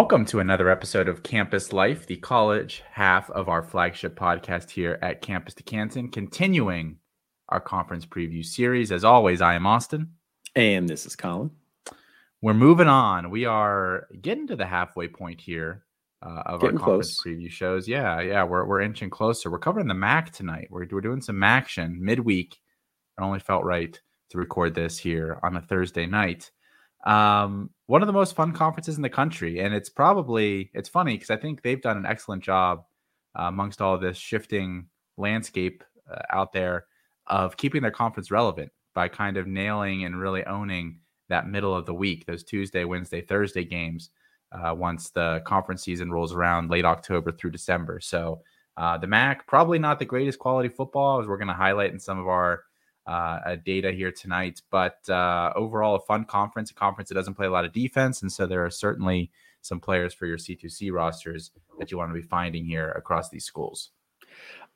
Welcome to another episode of Campus Life, the college half of our flagship podcast here at Campus to Canton, continuing our conference preview series. As always, I am Austin. And this is Colin. We're moving on. We are getting to the halfway point here uh, of getting our conference close. preview shows. Yeah, yeah, we're, we're inching closer. We're covering the MAC tonight. We're, we're doing some MACtion midweek. It only felt right to record this here on a Thursday night. Um, one of the most fun conferences in the country, and it's probably it's funny because I think they've done an excellent job uh, amongst all this shifting landscape uh, out there of keeping their conference relevant by kind of nailing and really owning that middle of the week, those Tuesday, Wednesday, Thursday games. Uh, once the conference season rolls around late October through December. So uh, the MAC probably not the greatest quality football as we're going to highlight in some of our uh, data here tonight. But uh, overall, a fun conference, a conference that doesn't play a lot of defense. And so there are certainly some players for your C2C rosters that you want to be finding here across these schools.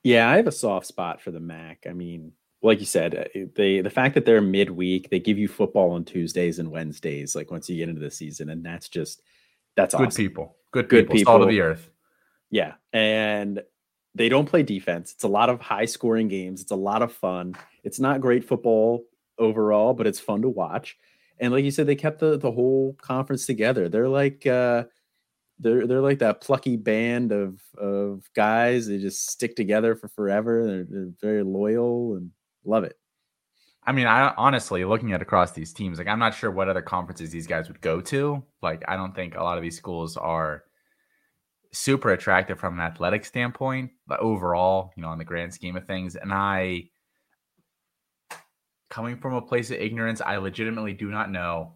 Yeah, I have a soft spot for the MAC. I mean, like you said, uh, they the fact that they're midweek, they give you football on Tuesdays and Wednesdays, like once you get into the season, and that's just that's good awesome. people, good, good people, people, salt of the earth. Yeah, and they don't play defense. It's a lot of high scoring games. It's a lot of fun. It's not great football overall, but it's fun to watch. And like you said, they kept the, the whole conference together. They're like uh, they're they're like that plucky band of of guys. They just stick together for forever. They're, they're very loyal and love it. I mean, I honestly looking at across these teams, like I'm not sure what other conferences these guys would go to. Like I don't think a lot of these schools are super attractive from an athletic standpoint, but overall, you know, on the grand scheme of things. And I, coming from a place of ignorance, I legitimately do not know.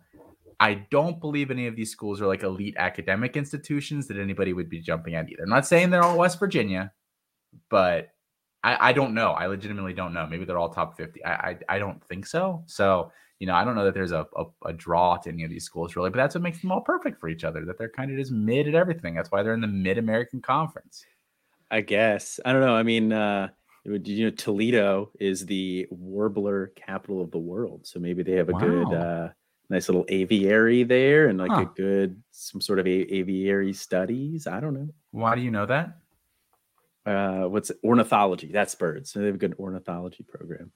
I don't believe any of these schools are like elite academic institutions that anybody would be jumping at either. I'm not saying they're all West Virginia, but I, I don't know. I legitimately don't know. Maybe they're all top 50. I, I, I don't think so. So you know, I don't know that there's a, a, a, draw to any of these schools really, but that's what makes them all perfect for each other. That they're kind of just mid at everything. That's why they're in the Mid American Conference. I guess I don't know. I mean, uh, you know, Toledo is the warbler capital of the world, so maybe they have a wow. good, uh, nice little aviary there, and like huh. a good some sort of a- aviary studies. I don't know. Why do you know that? Uh, what's it? ornithology? That's birds. So they have a good ornithology program.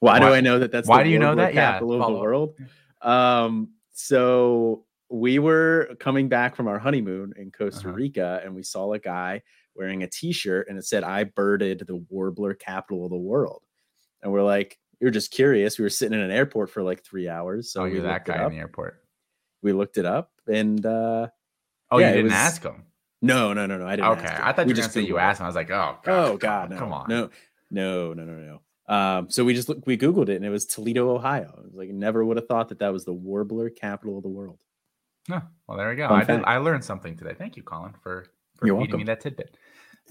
Why, why do I know that that's why do you know that? Capital yeah, of the world. Um, so we were coming back from our honeymoon in Costa uh-huh. Rica, and we saw a guy wearing a T-shirt, and it said, "I birded the warbler capital of the world." And we're like, we were just curious. We were sitting in an airport for like three hours. So oh, you're that guy in the airport. We looked it up, and uh, oh, yeah, you didn't was, ask him. No, no, no, no. I didn't. Okay, I thought we you just said you asked him. I was like, oh, God, oh God, no, come on, no, no, no, no, no. Um, so we just looked, we Googled it and it was Toledo, Ohio. It was like never would have thought that that was the warbler capital of the world. Oh, well, there we go. I, did, I learned something today. Thank you, Colin, for, for You're feeding welcome. me that tidbit.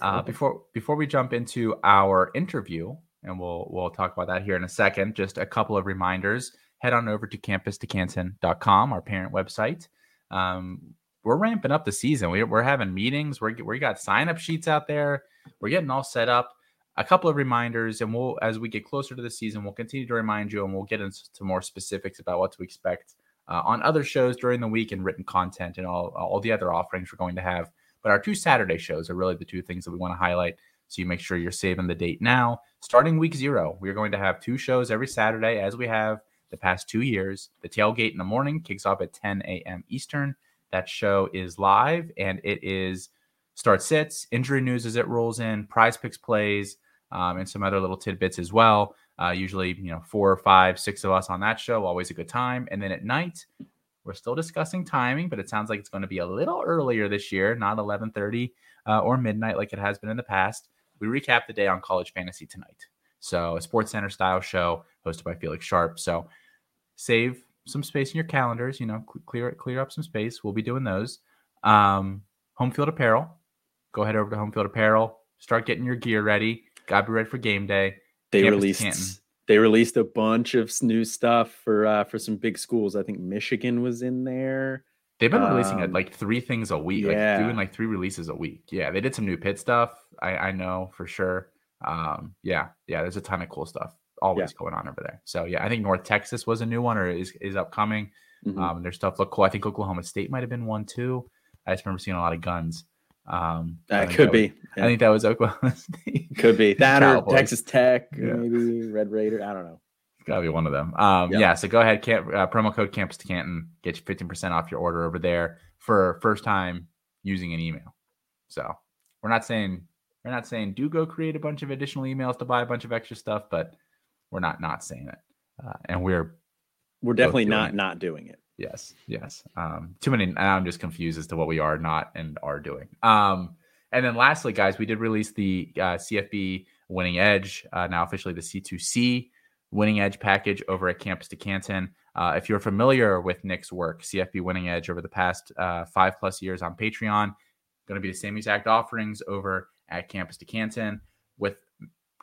Uh, before before we jump into our interview, and we'll we'll talk about that here in a second. Just a couple of reminders. Head on over to campustocanton.com, our parent website. Um, we're ramping up the season. We, we're having meetings. We're we got sign up sheets out there. We're getting all set up a couple of reminders, and we'll as we get closer to the season, we'll continue to remind you, and we'll get into more specifics about what to expect uh, on other shows during the week and written content and all all the other offerings we're going to have. But our two Saturday shows are really the two things that we want to highlight. So you make sure you're saving the date now. Starting week zero, we're going to have two shows every Saturday, as we have the past two years. The tailgate in the morning kicks off at 10 a.m. Eastern. That show is live and it is start sits, injury news as it rolls in, PrizePicks plays, um, and some other little tidbits as well. Uh, usually, you know, four or five, six of us on that show, always a good time. And then at night, we're still discussing timing, but it sounds like it's going to be a little earlier this year, not 11:30 uh, or midnight like it has been in the past. We recap the day on college fantasy tonight. So a SportsCenter style show hosted by Felix Sharp. So save some space in your calendars. You know, clear clear up some space. We'll be doing those. Um, home field apparel. Go ahead over to home field apparel. Start getting your gear ready. Got to be ready for game day. They Campus released Canton. they released a bunch of new stuff for uh, for some big schools. I think Michigan was in there. They've been releasing um, like three things a week, yeah. like doing like three releases a week. Yeah, they did some new Pitt stuff. I, I know for sure. Um, yeah, yeah, there's a ton of cool stuff always yeah. going on over there. So yeah, I think North Texas was a new one or is is upcoming. Mm-hmm. Um, their stuff look cool. I think Oklahoma State might have been one too. I just remember seeing a lot of guns. Um, that could that be. Was, yeah. I think that was Oklahoma State. Could be that or Texas Tech, yeah. maybe Red Raider. I don't know. It's gotta be one of them. Um, yep. yeah. So go ahead, camp, uh, promo code Campus to Canton get you fifteen percent off your order over there for first time using an email. So we're not saying we're not saying do go create a bunch of additional emails to buy a bunch of extra stuff, but we're not not saying it, uh, and we're we're definitely not it. not doing it. Yes, yes. Um, too many. I'm just confused as to what we are not and are doing. Um, and then lastly, guys, we did release the uh, CFB Winning Edge, uh, now officially the C2C Winning Edge package over at Campus to Canton. Uh, if you're familiar with Nick's work, CFB Winning Edge over the past uh, five plus years on Patreon, going to be the same exact offerings over at Campus to Canton with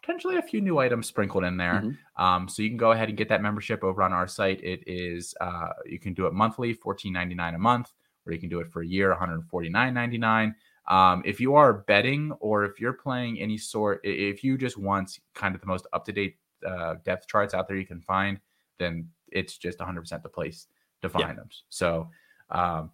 potentially a few new items sprinkled in there. Mm-hmm. Um, so you can go ahead and get that membership over on our site. It is uh, you can do it monthly, fourteen ninety nine a month, or you can do it for a year, one hundred forty nine ninety nine. Um, if you are betting or if you're playing any sort, if you just want kind of the most up to date uh, depth charts out there you can find, then it's just 100% the place to find yeah. them. So um,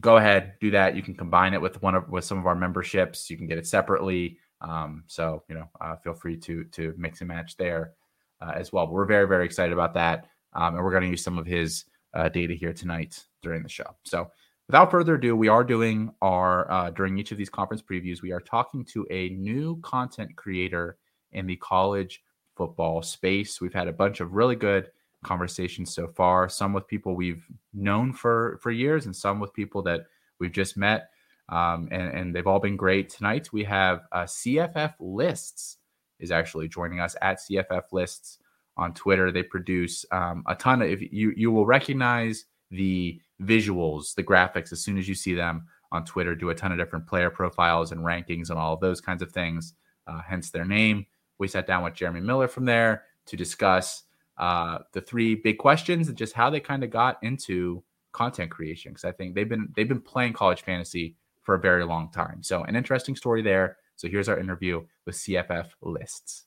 go ahead, do that. You can combine it with one of with some of our memberships. You can get it separately. Um, so you know, uh, feel free to to mix and match there uh, as well. But we're very very excited about that, um, and we're going to use some of his uh, data here tonight during the show. So without further ado, we are doing our uh, during each of these conference previews. We are talking to a new content creator in the college football space. We've had a bunch of really good conversations so far. Some with people we've known for for years, and some with people that we've just met um, and, and, they've all been great. Tonight we have uh, CFF Lists is actually joining us at CFF Lists on Twitter. They produce um, a ton of. If you you will recognize the visuals, the graphics as soon as you see them on Twitter. Do a ton of different player profiles and rankings and all of those kinds of things. Uh, hence their name. We sat down with Jeremy Miller from there to discuss uh, the three big questions and just how they kind of got into content creation because I think they've been they've been playing college fantasy for a very long time. So, an interesting story there. So, here's our interview with CFF Lists.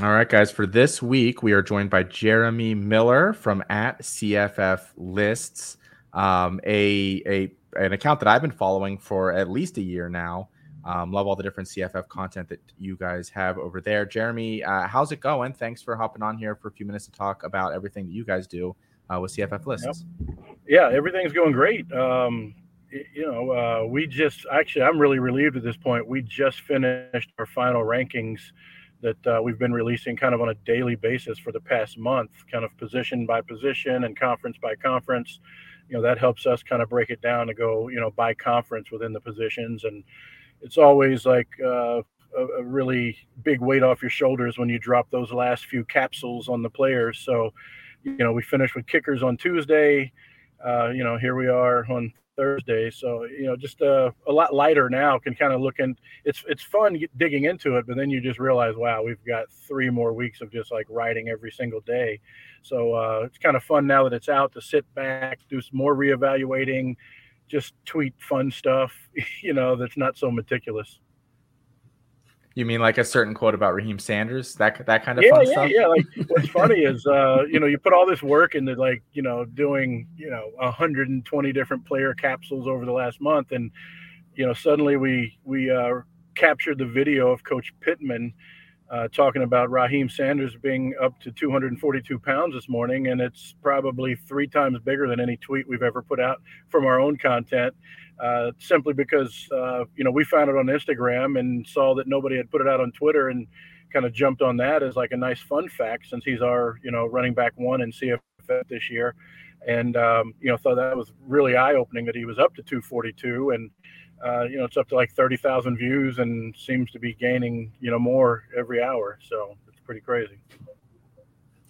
All right, guys. For this week, we are joined by Jeremy Miller from at CFF Lists, um, a a an account that I've been following for at least a year now. Um, love all the different CFF content that you guys have over there. Jeremy, uh, how's it going? Thanks for hopping on here for a few minutes to talk about everything that you guys do uh, with CFF lists. Yep. Yeah, everything's going great. Um, you know, uh, we just actually, I'm really relieved at this point. We just finished our final rankings that uh, we've been releasing kind of on a daily basis for the past month, kind of position by position and conference by conference. You know, that helps us kind of break it down to go, you know, by conference within the positions. And it's always like uh, a, a really big weight off your shoulders when you drop those last few capsules on the players. So, you know, we finished with kickers on Tuesday. Uh, you know, here we are on Thursday. So, you know, just uh, a lot lighter now can kind of look in. It's it's fun digging into it, but then you just realize, wow, we've got three more weeks of just like writing every single day. So uh, it's kind of fun now that it's out to sit back, do some more reevaluating, just tweet fun stuff, you know, that's not so meticulous. You mean like a certain quote about Raheem Sanders, that that kind of yeah, fun yeah, stuff? Yeah, Like what's funny is, uh, you know, you put all this work into like, you know, doing, you know, 120 different player capsules over the last month, and you know, suddenly we we uh, captured the video of Coach Pittman uh, talking about Raheem Sanders being up to 242 pounds this morning, and it's probably three times bigger than any tweet we've ever put out from our own content. Uh, simply because uh, you know we found it on Instagram and saw that nobody had put it out on Twitter and kind of jumped on that as like a nice fun fact since he's our you know running back one in CFF this year, and um, you know thought that was really eye opening that he was up to 242 and. Uh, you know, it's up to like 30,000 views and seems to be gaining, you know, more every hour. So it's pretty crazy.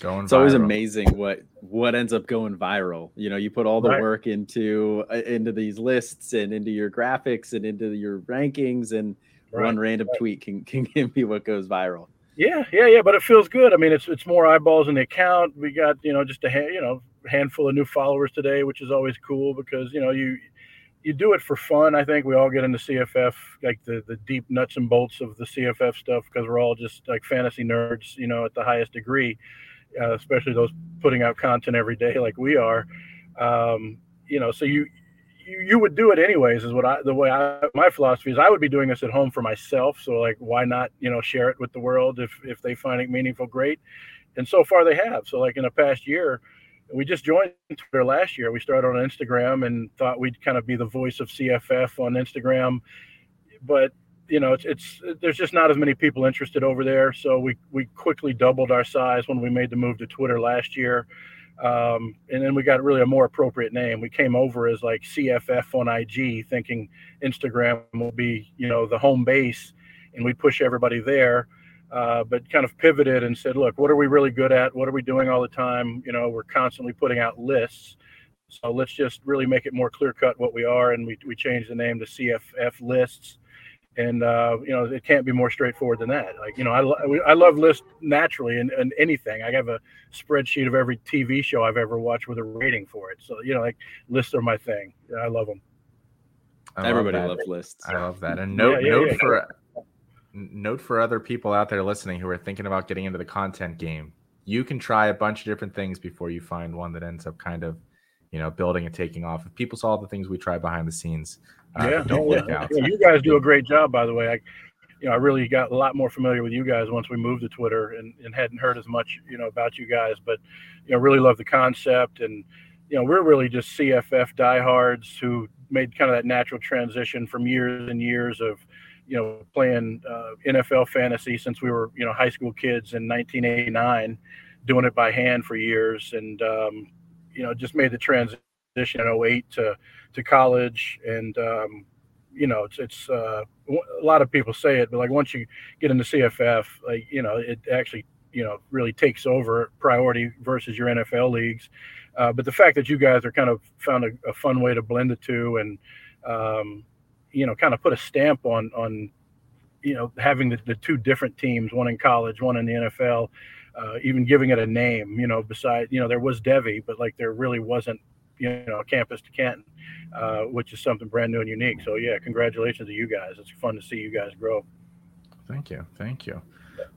Going it's viral. always amazing what what ends up going viral. You know, you put all the right. work into uh, into these lists and into your graphics and into your rankings, and right. one random right. tweet can can give me what goes viral. Yeah, yeah, yeah. But it feels good. I mean, it's it's more eyeballs in the account. We got you know just a ha- you know handful of new followers today, which is always cool because you know you you do it for fun. I think we all get into CFF, like the the deep nuts and bolts of the CFF stuff, because we're all just like fantasy nerds, you know, at the highest degree uh, especially those putting out content every day like we are. Um, you know, so you, you you would do it anyways. Is what I the way I my philosophy is. I would be doing this at home for myself. So like, why not you know share it with the world if if they find it meaningful, great. And so far they have. So like in the past year, we just joined Twitter last year. We started on Instagram and thought we'd kind of be the voice of CFF on Instagram, but you know, it's, it's there's just not as many people interested over there. So we we quickly doubled our size when we made the move to Twitter last year, um, and then we got really a more appropriate name. We came over as like CFF on IG, thinking Instagram will be you know the home base, and we'd push everybody there. Uh, but kind of pivoted and said, look, what are we really good at? What are we doing all the time? You know, we're constantly putting out lists. So let's just really make it more clear cut what we are. And we, we changed the name to CFF lists. And, uh, you know, it can't be more straightforward than that. Like, you know, I, I love lists naturally and, and anything. I have a spreadsheet of every TV show I've ever watched with a rating for it. So, you know, like lists are my thing. I love them. I Everybody love loves lists. I love that. And note, yeah, yeah, note yeah, for note for other people out there listening who are thinking about getting into the content game. You can try a bunch of different things before you find one that ends up kind of you know building and taking off. If people saw the things we try behind the scenes uh, yeah, don't work out. Yeah, you guys do a great job by the way. I you know i really got a lot more familiar with you guys once we moved to twitter and, and hadn't heard as much you know about you guys. But you know really love the concept. And you know we're really just cff diehards who made kind of that natural transition from years and years of you know, playing uh, NFL fantasy since we were, you know, high school kids in 1989, doing it by hand for years, and um, you know, just made the transition in 08 to to college, and um, you know, it's it's uh, a lot of people say it, but like once you get into CFF, like you know, it actually you know really takes over priority versus your NFL leagues. Uh, but the fact that you guys are kind of found a, a fun way to blend the two and um, you know kind of put a stamp on on you know having the, the two different teams one in college one in the nfl uh, even giving it a name you know besides you know there was devy but like there really wasn't you know campus to canton uh, which is something brand new and unique. So yeah congratulations to you guys. It's fun to see you guys grow. Thank you. Thank you.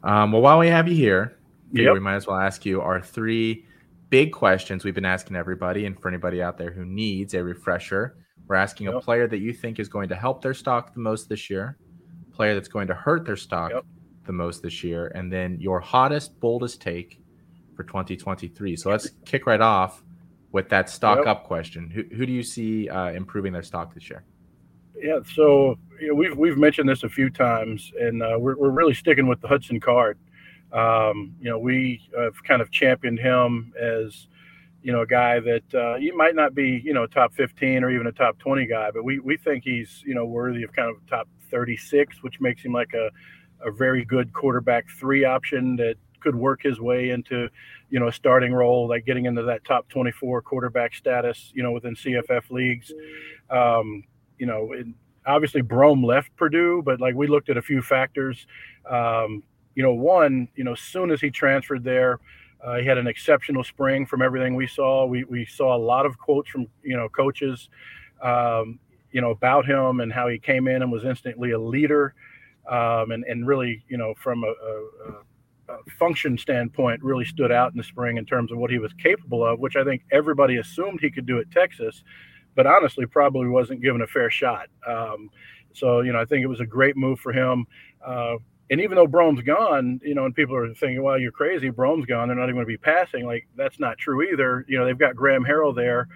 Um, well while we have you here yep. we might as well ask you our three big questions we've been asking everybody and for anybody out there who needs a refresher we're asking yep. a player that you think is going to help their stock the most this year, player that's going to hurt their stock yep. the most this year, and then your hottest, boldest take for 2023. So let's kick right off with that stock yep. up question. Who, who do you see uh, improving their stock this year? Yeah, so you know, we've we've mentioned this a few times, and uh, we're we're really sticking with the Hudson Card. Um, you know, we have kind of championed him as you know, a guy that uh, he might not be, you know, a top 15 or even a top 20 guy, but we, we think he's, you know, worthy of kind of top 36, which makes him like a, a very good quarterback three option that could work his way into, you know, a starting role, like getting into that top 24 quarterback status, you know, within CFF leagues. Um, you know, obviously Brohm left Purdue, but like we looked at a few factors. Um, you know, one, you know, soon as he transferred there, uh, he had an exceptional spring from everything we saw. We, we saw a lot of quotes from you know coaches, um, you know about him and how he came in and was instantly a leader, um, and and really you know from a, a, a, function standpoint really stood out in the spring in terms of what he was capable of, which I think everybody assumed he could do at Texas, but honestly probably wasn't given a fair shot. Um, so you know I think it was a great move for him. Uh, and even though Brohm's gone, you know, and people are thinking, well, you're crazy. Brohm's gone. They're not even going to be passing. Like, that's not true either. You know, they've got Graham Harrell there,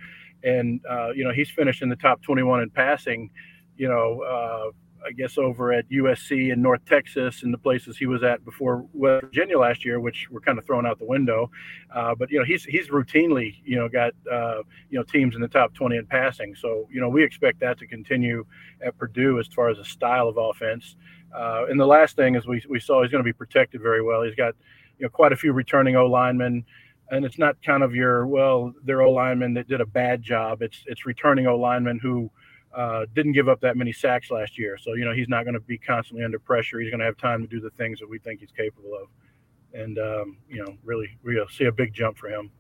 and, uh, you know, he's finished in the top 21 in passing, you know, uh, I guess over at USC in North Texas and the places he was at before West Virginia last year, which were kind of thrown out the window. Uh, but you know, he's he's routinely you know got uh, you know teams in the top 20 in passing. So you know, we expect that to continue at Purdue as far as a style of offense. Uh, and the last thing is we, we saw he's going to be protected very well. He's got you know quite a few returning O linemen, and it's not kind of your well they're O linemen that did a bad job. It's it's returning O linemen who uh, didn't give up that many sacks last year. So you know he's not going to be constantly under pressure. He's going to have time to do the things that we think he's capable of, and um, you know really we'll see a big jump for him.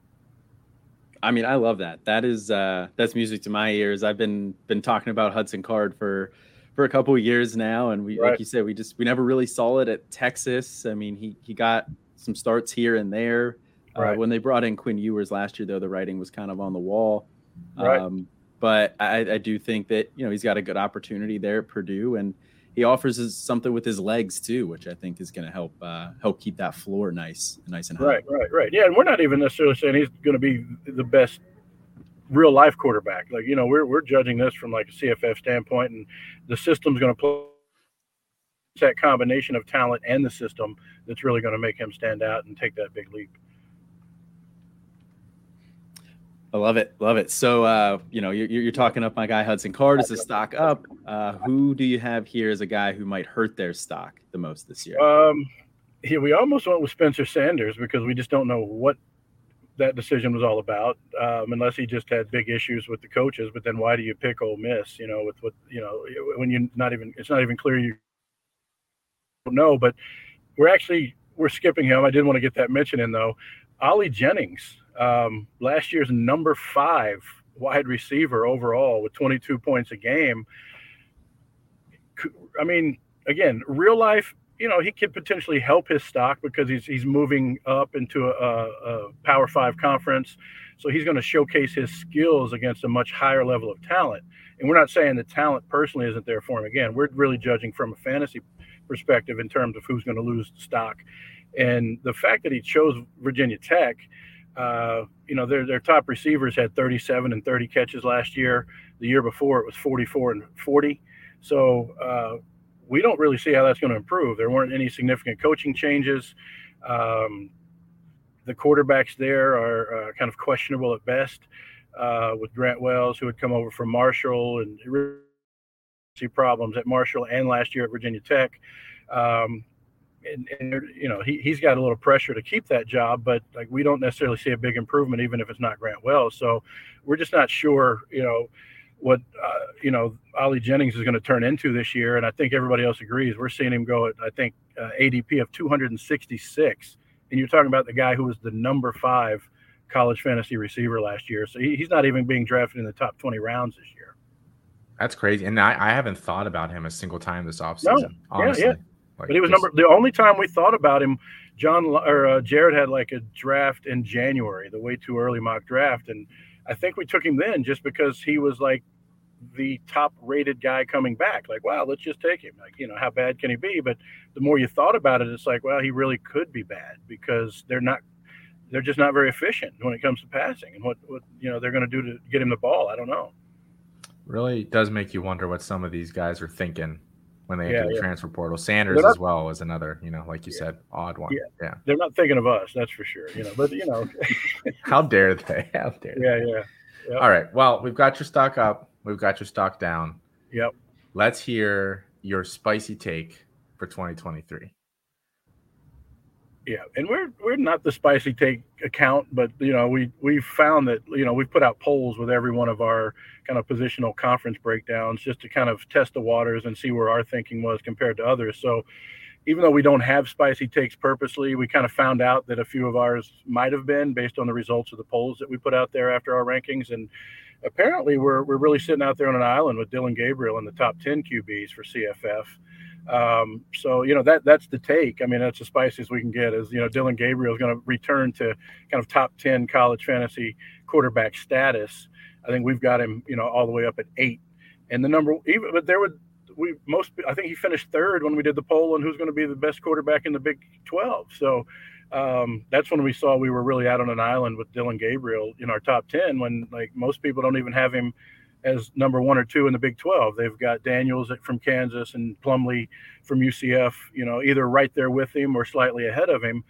I mean, I love that. That is uh, that's music to my ears. I've been been talking about Hudson Card for for a couple of years now, and we, right. like you said, we just we never really saw it at Texas. I mean, he he got some starts here and there. Uh, right. Uh, when they brought in Quinn Ewers last year, though, the writing was kind of on the wall. Right. Um, but I, I, do think that you know he's got a good opportunity there at Purdue, and he offers us something with his legs too, which I think is going to help uh, help keep that floor nice, nice and high. Right, right, right. Yeah, and we're not even necessarily saying he's going to be the best real life quarterback. Like you know, we're we're judging this from like a CFF standpoint, and the system's going to play that combination of talent and the system that's really going to make him stand out and take that big leap. I love it, love it. So, uh, you know, you're, you're talking up my guy Hudson Card as a stock up. Uh, who do you have here as a guy who might hurt their stock the most this year? Um, yeah, we almost went with Spencer Sanders because we just don't know what that decision was all about, um, unless he just had big issues with the coaches. But then why do you pick Ole Miss? You know, with what you know when you're not even it's not even clear you don't know. But we're actually we're skipping him. I did want to get that mention in though. Ali Jennings, um, last year's number five wide receiver overall with 22 points a game. I mean, again, real life you know, he could potentially help his stock because he's he's moving up into a, a Power Five conference, so he's going to showcase his skills against a much higher level of talent. And we're not saying the talent personally isn't there for him. Again, we're really judging from a fantasy perspective in terms of who's going to lose stock. And the fact that he chose Virginia Tech, uh, you know, their their top receivers had 37 and 30 catches last year. The year before it was 44 and 40. So uh, we don't really see how that's going to improve. There weren't any significant coaching changes. Um, the quarterbacks there are uh, kind of questionable at best. Uh, with Grant Wells, who had come over from Marshall, and see problems at Marshall and last year at Virginia Tech. Um, and, and, you know he, he's got a little pressure to keep that job, but like we don't necessarily see a big improvement, even if it's not Grant Wells. So we're just not sure, you know, what uh, you know Ali Jennings is going to turn into this year, and I think everybody else agrees. We're seeing him go at I think uh, ADP of 266, and you're talking about the guy who was the number five college fantasy receiver last year. So he, he's not even being drafted in the top 20 rounds this year. That's crazy, and I, I haven't thought about him a single time this offseason. No, honestly. yeah, yeah. But he was number. The only time we thought about him, John or uh, Jared had like a draft in January, the way too early mock draft, and I think we took him then just because he was like the top rated guy coming back. Like, wow, let's just take him. Like, you know, how bad can he be? But the more you thought about it, it's like, well, he really could be bad because they're not they're just not very efficient when it comes to passing and what, what you know they're going to do to get him the ball. I don't know. Really does make you wonder what some of these guys are thinking when they yeah, enter the yeah. transfer portal. Sanders not, as well was another, you know, like you yeah. said, odd one. Yeah. yeah. They're not thinking of us, that's for sure. You know, but you know how dare they? How dare they? Yeah, yeah. Yep. All right. Well, we've got your stock up. We've got your stock down. Yep. Let's hear your spicy take for 2023. Yeah, and we're we're not the spicy take account, but you know we we've found that you know we've put out polls with every one of our kind of positional conference breakdowns just to kind of test the waters and see where our thinking was compared to others. So even though we don't have spicy takes purposely, we kind of found out that a few of ours might have been based on the results of the polls that we put out there after our rankings. And apparently, we're, we're really sitting out there on an island with Dillon Gabriel in the top 10 QBs for CFF. Um, so you know that that's the take. I mean, that's as spicy as we can get. Is you know Dillon Gabriel is going to return to kind of top ten college fantasy quarterback status. I think we've got him, you know, all the way up at eight. And the number even, but there would we most I think he finished third when we did the poll on who's going to be the best quarterback in the Big 12. So um, that's when we saw we were really out on an island with Dillon Gabriel in our top 10 when like most people don't even have him as number one or two in the Big 12. They've got Daniels from Kansas and Plumlee from UCF, you know, either right there with him or slightly ahead of him.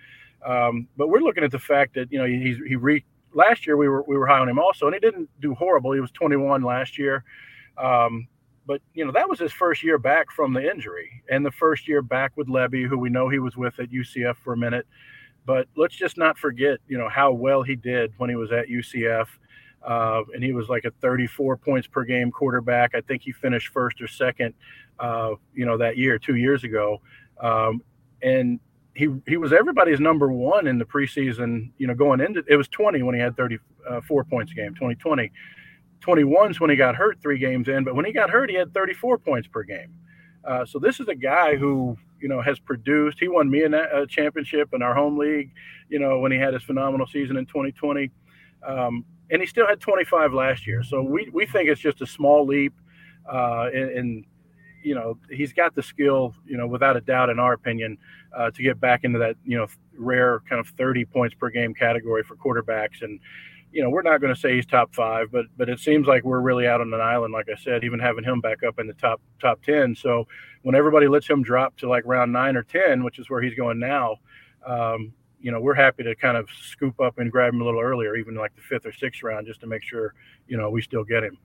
Um, but we're looking at the fact that you know he's he re last year we were we were high on him also, and he didn't do horrible. He was 21 last year. Um, but you know that was his first year back from the injury and the first year back with Lebby, who we know he was with at UCF for a minute. But let's just not forget, you know, how well he did when he was at UCF. Uh, and he was like a 34 points per game quarterback. I think he finished first or second, uh, you know, that year, two years ago. Um, and he he was everybody's number one in the preseason. You know, going into it was 20 when he had 34 uh, points a game, 2020. 21s when he got hurt three games in, but when he got hurt, he had 34 points per game. Uh, so this is a guy who you know has produced. He won me a, a, championship in our home league. You know when he had his phenomenal season in 2020. Um, and he still had 25 last year. So we, we think it's just a small leap. Uh, and, and, you know, he's got the skill, you know, without a doubt, in our opinion, uh, to get back into that, you know, rare kind of 30 points per game category for quarterbacks. And, you know, we're not going to say he's top five, but but it seems like we're really out on an island. Like I said, even having him back up in the top top ten. So when everybody lets him drop to like round nine or ten, which is where he's going now, um, you know, we're happy to kind of scoop up and grab him a little earlier, even like the fifth or sixth round, just to make sure you know we still get him.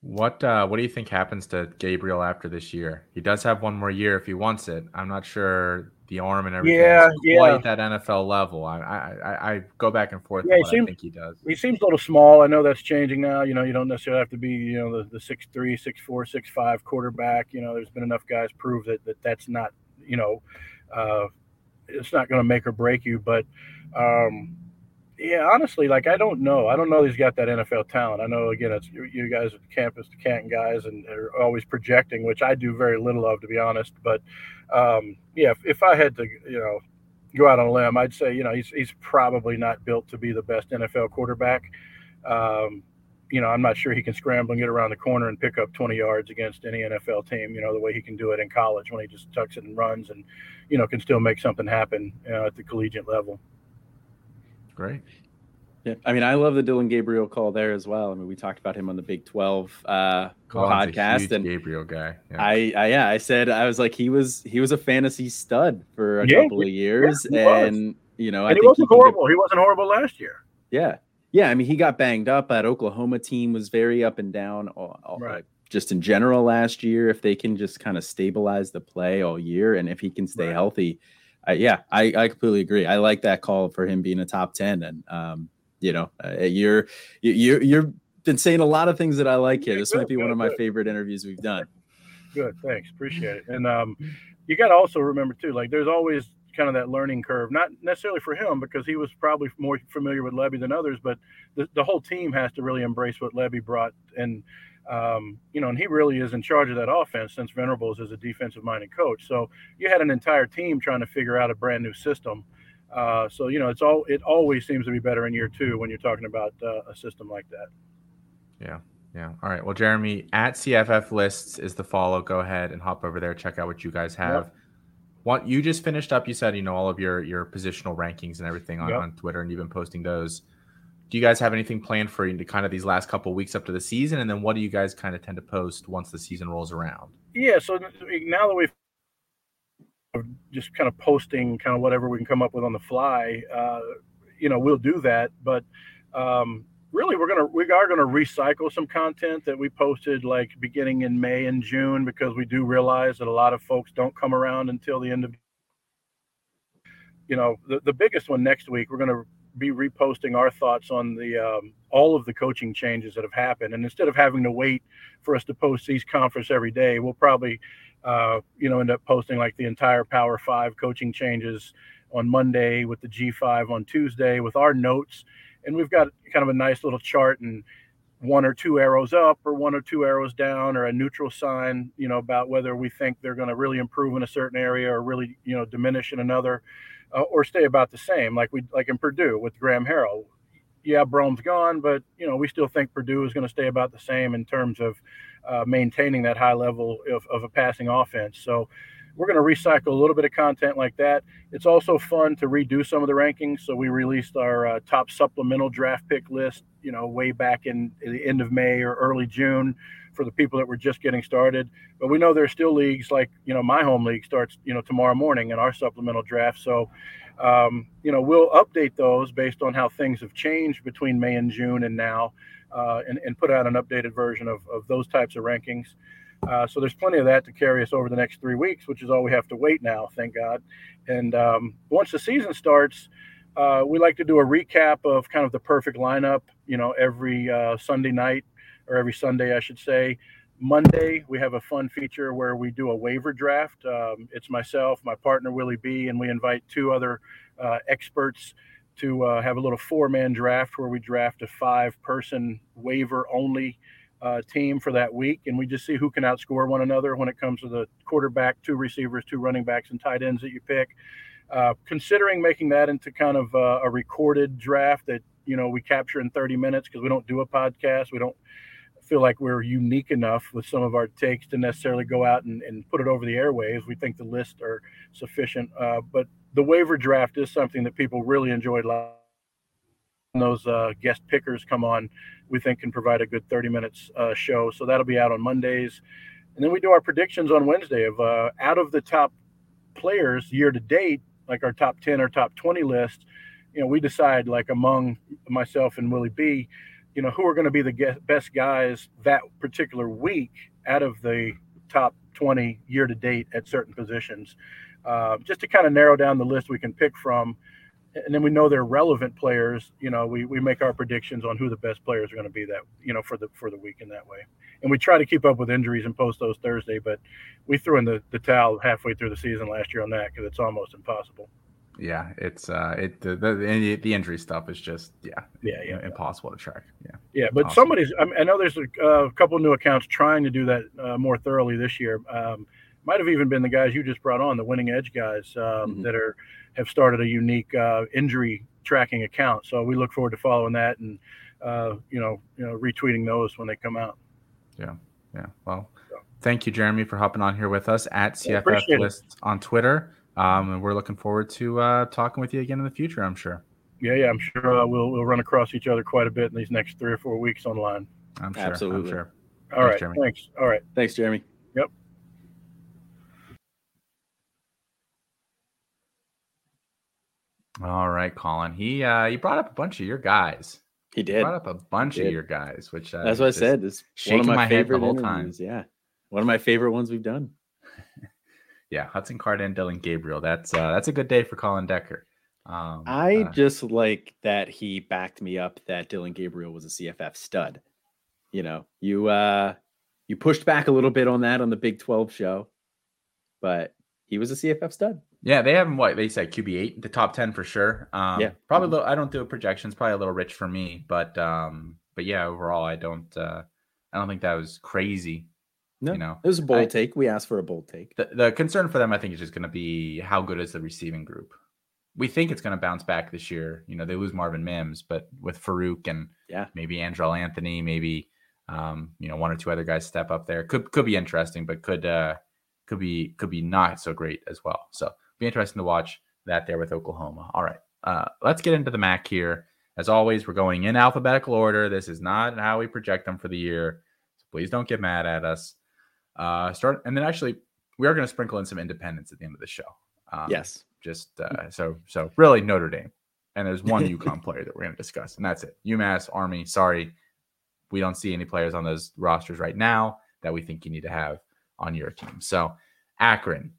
What uh, what do you think happens to Gabriel after this year? He does have one more year if he wants it. I'm not sure the arm and everything yeah, yeah. quite that NFL level. I, I I go back and forth. Yeah, he seems, I think he does. He seems a little small. I know that's changing now. You know, you don't necessarily have to be you know the the six three, six four, six five quarterback. You know, there's been enough guys prove that that that's not you know, uh, it's not going to make or break you. But um, yeah, honestly, like I don't know. I don't know he's got that NFL talent. I know again, it's you guys at the campus, the Canton guys, and they're always projecting, which I do very little of, to be honest. But um, yeah, if, if I had to, you know, go out on a limb, I'd say you know he's he's probably not built to be the best NFL quarterback. Um, you know, I'm not sure he can scramble and get around the corner and pick up 20 yards against any NFL team. You know, the way he can do it in college when he just tucks it and runs, and you know, can still make something happen uh, at the collegiate level. Great. Yeah, I mean, I love the Dillon Gabriel call there as well. I mean, we talked about him on the Big Twelve uh, podcast, and Gabriel guy. Yeah. I, I, yeah, I said I was like he was he was a fantasy stud for a yeah, couple of years, yeah, and was. you know, and I he wasn't he horrible. Get, he wasn't horrible last year. Yeah, yeah. I mean, he got banged up. That Oklahoma team was very up and down. All, all, right. just in general last year, if they can just kind of stabilize the play all year, and if he can stay right. healthy yeah, I, I completely agree. I like that call for him being a top ten, and um, you know, uh, you're you you've been saying a lot of things that I like here. This good, might be good, one of my good. favorite interviews we've done. Good, thanks, appreciate it. And um, you got to also remember too, like there's always kind of that learning curve, not necessarily for him because he was probably more familiar with Lebby than others, but the, the whole team has to really embrace what Lebby brought and um, you know, and he really is in charge of that offense since Venables is a defensive minded coach. So you had an entire team trying to figure out a brand new system. Uh, so you know, it's all it always seems to be better in year two when you're talking about uh, a system like that. Yeah, yeah. All right. Well, Jeremy at CFF lists is the follow. Go ahead and hop over there. Check out what you guys have. Yep. What you just finished up? You said you know all of your your positional rankings and everything on, yep. on Twitter, and you've been posting those do you guys have anything planned for into kind of these last couple weeks up to the season and then what do you guys kind of tend to post once the season rolls around yeah so now that we've just kind of posting kind of whatever we can come up with on the fly uh, you know we'll do that but um, really we're gonna we are gonna recycle some content that we posted like beginning in may and june because we do realize that a lot of folks don't come around until the end of you know the, the biggest one next week we're to be reposting our thoughts on the um, all of the coaching changes that have happened. And instead of having to wait for us to post these conference every day, we'll probably uh, you know end up posting like the entire Power Five coaching changes on Monday with the G5 on Tuesday with our notes. And we've got kind of a nice little chart and one or two arrows up or one or two arrows down or a neutral sign, you know, about whether we think they're going to really improve in a certain area or really, you know, diminish in another uh, or stay about the same, like we like in Purdue with Graham Harrell. Yeah, Brohm's gone, but you know we still think Purdue is going to stay about the same in terms of uh, maintaining that high level of, of a passing offense. So we're going to recycle a little bit of content like that. It's also fun to redo some of the rankings. So we released our uh, top supplemental draft pick list, you know, way back in the end of May or early June for the people that were just getting started. But we know there's still leagues like, you know, my home league starts, you know, tomorrow morning in our supplemental draft. So, um, you know, we'll update those based on how things have changed between May and June and now, uh, and, and put out an updated version of, of those types of rankings. Uh, so there's plenty of that to carry us over the next three weeks, which is all we have to wait now, thank God. And um, once the season starts, uh, we like to do a recap of kind of the perfect lineup, you know, every uh, Sunday night or every Sunday, I should say. Monday, we have a fun feature where we do a waiver draft. Um, it's myself, my partner Willie B, and we invite two other uh, experts to uh, have a little four man draft where we draft a five person waiver only uh, team for that week. And we just see who can outscore one another when it comes to the quarterback, two receivers, two running backs, and tight ends that you pick. Uh, considering making that into kind of uh, a recorded draft that you know we capture in 30 minutes because we don't do a podcast. We don't feel like we're unique enough with some of our takes to necessarily go out and, and put it over the airwaves. We think the lists are sufficient, uh, but the waiver draft is something that people really enjoyed. Those uh, guest pickers come on, we think can provide a good 30 minutes uh, show. So that'll be out on Mondays, and then we do our predictions on Wednesday of uh, out of the top players year to date, like our top 10 or top 20 list. You know, we decide like among myself and Willie B you know, who are going to be the best guys that particular week out of the top 20 year to date at certain positions, uh, just to kind of narrow down the list we can pick from. And then we know they're relevant players. You know, we, we make our predictions on who the best players are going to be that you know for the for the week in that way. And we try to keep up with injuries and post those Thursday, but we threw in the, the towel halfway through the season last year on that because it's almost impossible yeah, it's uh, it the, the the injury stuff is just yeah, yeah, yeah, impossible to track. Yeah, yeah, but awesome. somebody's. I, mean, I, know there's a, a, couple new accounts trying to do that uh, more thoroughly this year. Um, might have even been the guys you just brought on, the winning edge guys um, mm-hmm. that are have started a unique uh, injury tracking account. So we look forward to following that and uh, you know you know retweeting those when they come out. Yeah, yeah. Well, so. thank you, Jeremy, for hopping on here with us at CFF Lists on Twitter. Um, and we're looking forward to uh, talking with you again in the future. I'm sure. Yeah, yeah, I'm sure uh, we'll we'll run across each other quite a bit in these next three or four weeks online. I'm sure. Absolutely. I'm sure. All thanks, right. Jeremy. Thanks. All right. Thanks, Jeremy. All right, Colin. He uh he brought up a bunch of your guys. He did. He brought up a bunch of your guys, which uh, that's what I said. It's shaking my, my head the whole time. Yeah, one of my favorite ones we've done yeah, Hudson Card and Dillon Gabriel. That's uh, that's a good day for Colin Decker. Um, I uh, just like that he backed me up that Dillon Gabriel was a CFF stud. You know, you uh you pushed back a little bit on that on the Big 12 show, but he was a CFF stud. Yeah, they have him what they said QB eight, the top ten for sure. Um, yeah, probably. Little, I don't do a projections, probably a little rich for me, but um, but yeah, overall, I don't uh, I don't think that was crazy. No, you know, it was a bold I, take. We asked for a bold take. The, the concern for them, I think, is just going to be how good is the receiving group. We think it's going to bounce back this year. You know, they lose Marvin Mims, but with Farooq and yeah, maybe Andrel Anthony, maybe um, you know, one or two other guys step up there. Could could be interesting, but could uh could be could be not so great as well. So be interesting to watch that there with Oklahoma. All right. Uh, let's get into the MAC here. As always, we're going in alphabetical order. This is not how we project them for the year. So please don't get mad at us. Uh, start and then actually we are going to sprinkle in some independents at the end of the show. Um, yes, just uh, so so really Notre Dame, and there's one UConn player that we're going to discuss, and that's it. UMass Army. Sorry, we don't see any players on those rosters right now that we think you need to have on your team. So Akron,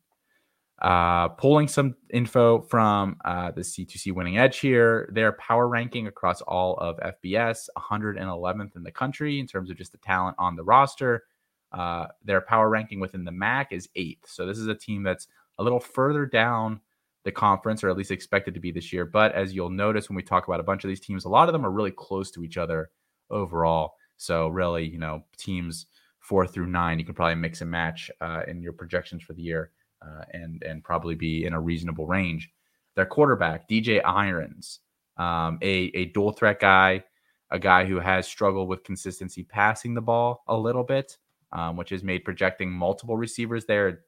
uh, pulling some info from uh, the C2C winning edge here. Their power ranking across all of FBS, 111th in the country in terms of just the talent on the roster. Uh, their power ranking within the MAC is eighth. So this is a team that's a little further down the conference, or at least expected to be this year. But as you'll notice when we talk about a bunch of these teams, a lot of them are really close to each other overall. So really, you know, teams four through nine, you can probably mix and match uh, in your projections for the year, uh, and and probably be in a reasonable range. Their quarterback, DJ Irons, um, a a dual threat guy, a guy who has struggled with consistency passing the ball a little bit um, which has made projecting multiple receivers there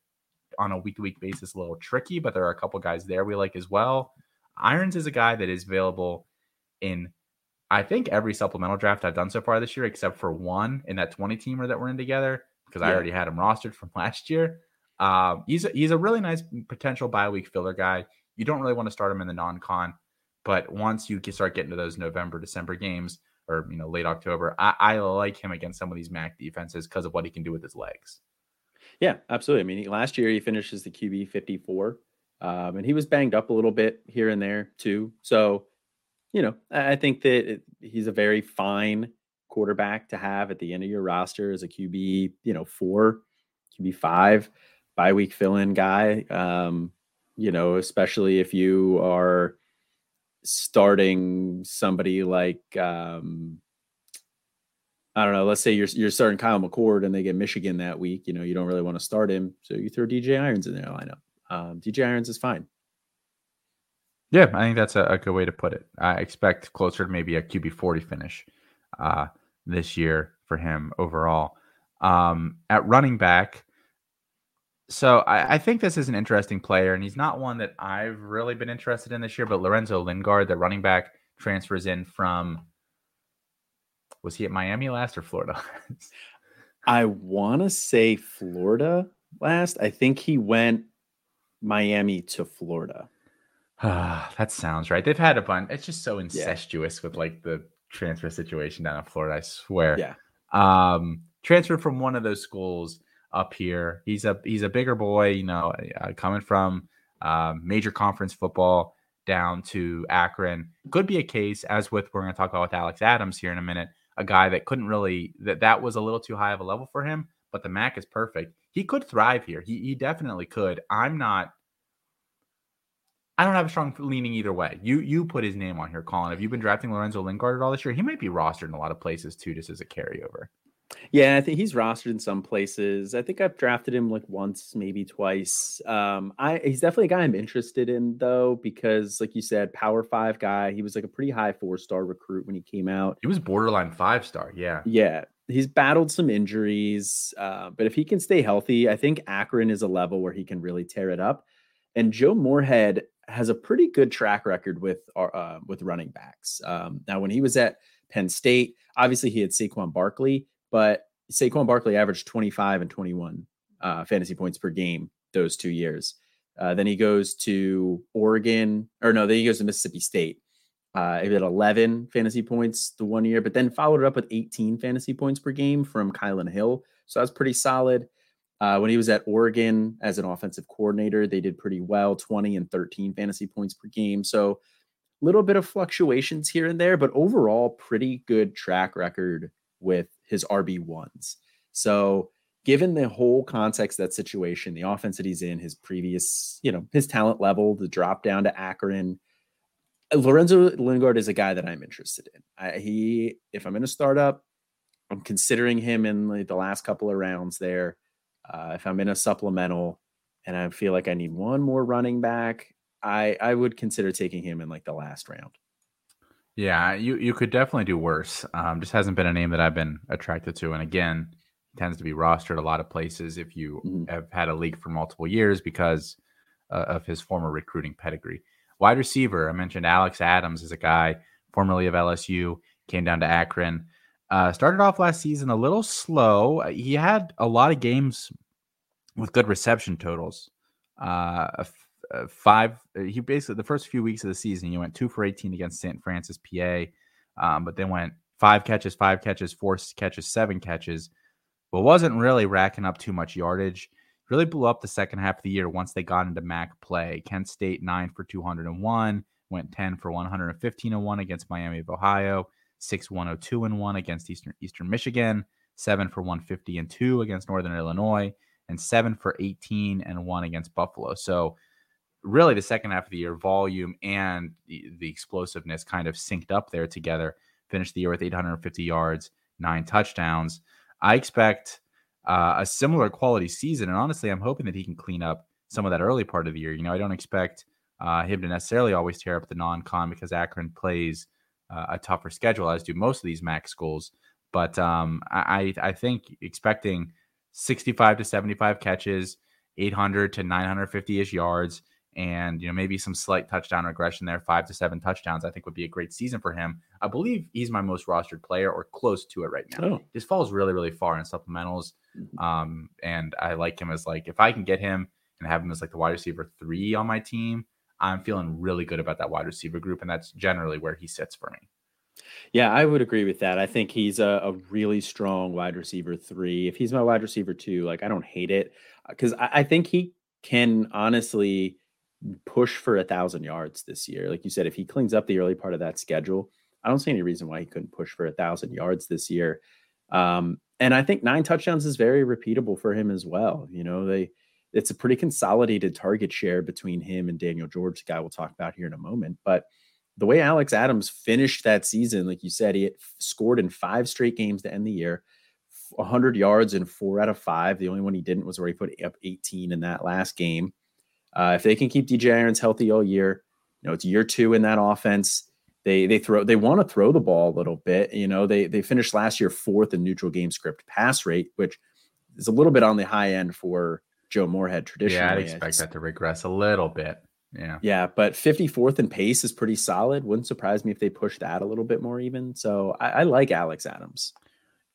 on a week to week basis a little tricky, but there are a couple guys there we like as well. Irons is a guy that is available in, I think, every supplemental draft I've done so far this year, except for one in that 20 teamer that we're in together, because yeah. I already had him rostered from last year. Um, he's a, he's a really nice potential bye week filler guy. You don't really want to start him in the non con, but once you start getting to those November, December games, or you know late October. I, I like him against some of these MAC defenses because of what he can do with his legs. Yeah, absolutely. I mean, last year he finishes the QB 54, um, and he was banged up a little bit here and there too. So, you know, I think that it, he's a very fine quarterback to have at the end of your roster as a QB, you know, four, QB five, bye week fill in guy. Um, you know, especially if you are starting somebody like um, I don't know, let's say you're you're starting Kyle McCord and they get Michigan that week, you know, you don't really want to start him, so you throw DJ Irons in their lineup. Um, DJ Irons is fine. Yeah, I think that's a, a, good way to put it. I expect closer to maybe a QB 40 finish uh, this year for him overall. Um, at running back, so I, I, think this is an interesting player, and he's not one that I've really been interested in this year. But Lorenzo Lingard, the running back, transfers in from. Was he at Miami last or Florida? I want to say Florida last. I think he went Miami to Florida. That sounds right. They've had a bunch. It's just so incestuous yeah. with like the transfer situation down in Florida. I swear. Yeah. Um, transferred from one of those schools up here. He's a he's a bigger boy. You know, uh, coming from um, major conference football down to Akron. Could be a case, as with we're going to talk about with Alex Adams here in a minute, a guy that couldn't really that that was a little too high of a level for him. But the Mac is perfect. He could thrive here. He he definitely could. I'm not I don't have a strong leaning either way. You you put his name on here, Colin. Have you been drafting Lorenzo Lingard at all this year? He might be rostered in a lot of places too, just as a carryover. Yeah, I think he's rostered in some places. I think I've drafted him like once, maybe twice. Um, I he's definitely a guy I'm interested in though, because like you said, power five guy. He was like a pretty high four star recruit when he came out. He was borderline five star. Yeah. Yeah. He's battled some injuries, uh, but if he can stay healthy, I think Akron is a level where he can really tear it up. And Joe Moorhead has a pretty good track record with uh, with running backs. Um, now, when he was at Penn State, obviously he had Saquon Barkley, but Saquon Barkley averaged 25 and 21 uh, fantasy points per game those two years. Uh, then he goes to Oregon, or no, then he goes to Mississippi State. Uh, he had 11 fantasy points the one year, but then followed it up with 18 fantasy points per game from Kylin Hill. So that's pretty solid. Uh, when he was at Oregon as an offensive coordinator, they did pretty well 20 and 13 fantasy points per game. So a little bit of fluctuations here and there, but overall, pretty good track record with his RB1s. So, given the whole context that situation, the offense that he's in, his previous, you know, his talent level, the drop down to Akron, Lorenzo Lingard is a guy that I'm interested in. I, he, if I'm in a startup, I'm considering him in like the last couple of rounds there. Uh, if I'm in a supplemental and I feel like I need one more running back, I I would consider taking him in like the last round. Yeah, you you could definitely do worse. Um, just hasn't been a name that I've been attracted to, and again, tends to be rostered a lot of places if you mm-hmm. have had a league for multiple years because uh, of his former recruiting pedigree. Wide receiver, I mentioned Alex Adams is a guy formerly of LSU, came down to Akron. Uh, started off last season a little slow. Uh, he had a lot of games with good reception totals. Uh, uh, five, uh, he basically the first few weeks of the season, he went two for 18 against St. Francis, PA, um, but then went five catches, five catches, four catches, seven catches, but wasn't really racking up too much yardage. Really blew up the second half of the year once they got into MAC play. Kent State nine for 201, went 10 for 115 and one against Miami of Ohio. 6 102 and 1 against Eastern Eastern Michigan, 7 for 150 and 2 against Northern Illinois, and 7 for 18 and 1 against Buffalo. So really the second half of the year volume and the, the explosiveness kind of synced up there together. Finished the year with 850 yards, 9 touchdowns. I expect uh, a similar quality season and honestly I'm hoping that he can clean up some of that early part of the year. You know, I don't expect uh, him to necessarily always tear up the non-con because Akron plays a tougher schedule, as do most of these MAC schools. But um, I, I think expecting 65 to 75 catches, 800 to 950 ish yards, and you know maybe some slight touchdown regression there, five to seven touchdowns. I think would be a great season for him. I believe he's my most rostered player or close to it right now. Oh. This falls really really far in supplementals, mm-hmm. um, and I like him as like if I can get him and have him as like the wide receiver three on my team, I'm feeling really good about that wide receiver group, and that's generally where he sits for me. Yeah, I would agree with that. I think he's a, a really strong wide receiver three. If he's my wide receiver two, like I don't hate it because uh, I, I think he can honestly push for a thousand yards this year. Like you said, if he cleans up the early part of that schedule, I don't see any reason why he couldn't push for a thousand yards this year. Um, and I think nine touchdowns is very repeatable for him as well. You know, they it's a pretty consolidated target share between him and Daniel George, the guy we'll talk about here in a moment. But the way Alex Adams finished that season, like you said, he scored in five straight games to end the year, 100 yards in four out of five. The only one he didn't was where he put up 18 in that last game. Uh, if they can keep DJ Irons healthy all year, You know, it's year two in that offense. They they throw they want to throw the ball a little bit. You know, they they finished last year fourth in neutral game script pass rate, which is a little bit on the high end for Joe Moorhead traditionally. Yeah, I'd expect that to regress a little bit. Yeah. Yeah, but 54th in pace is pretty solid. Wouldn't surprise me if they push that a little bit more even. So I, I like Alex Adams.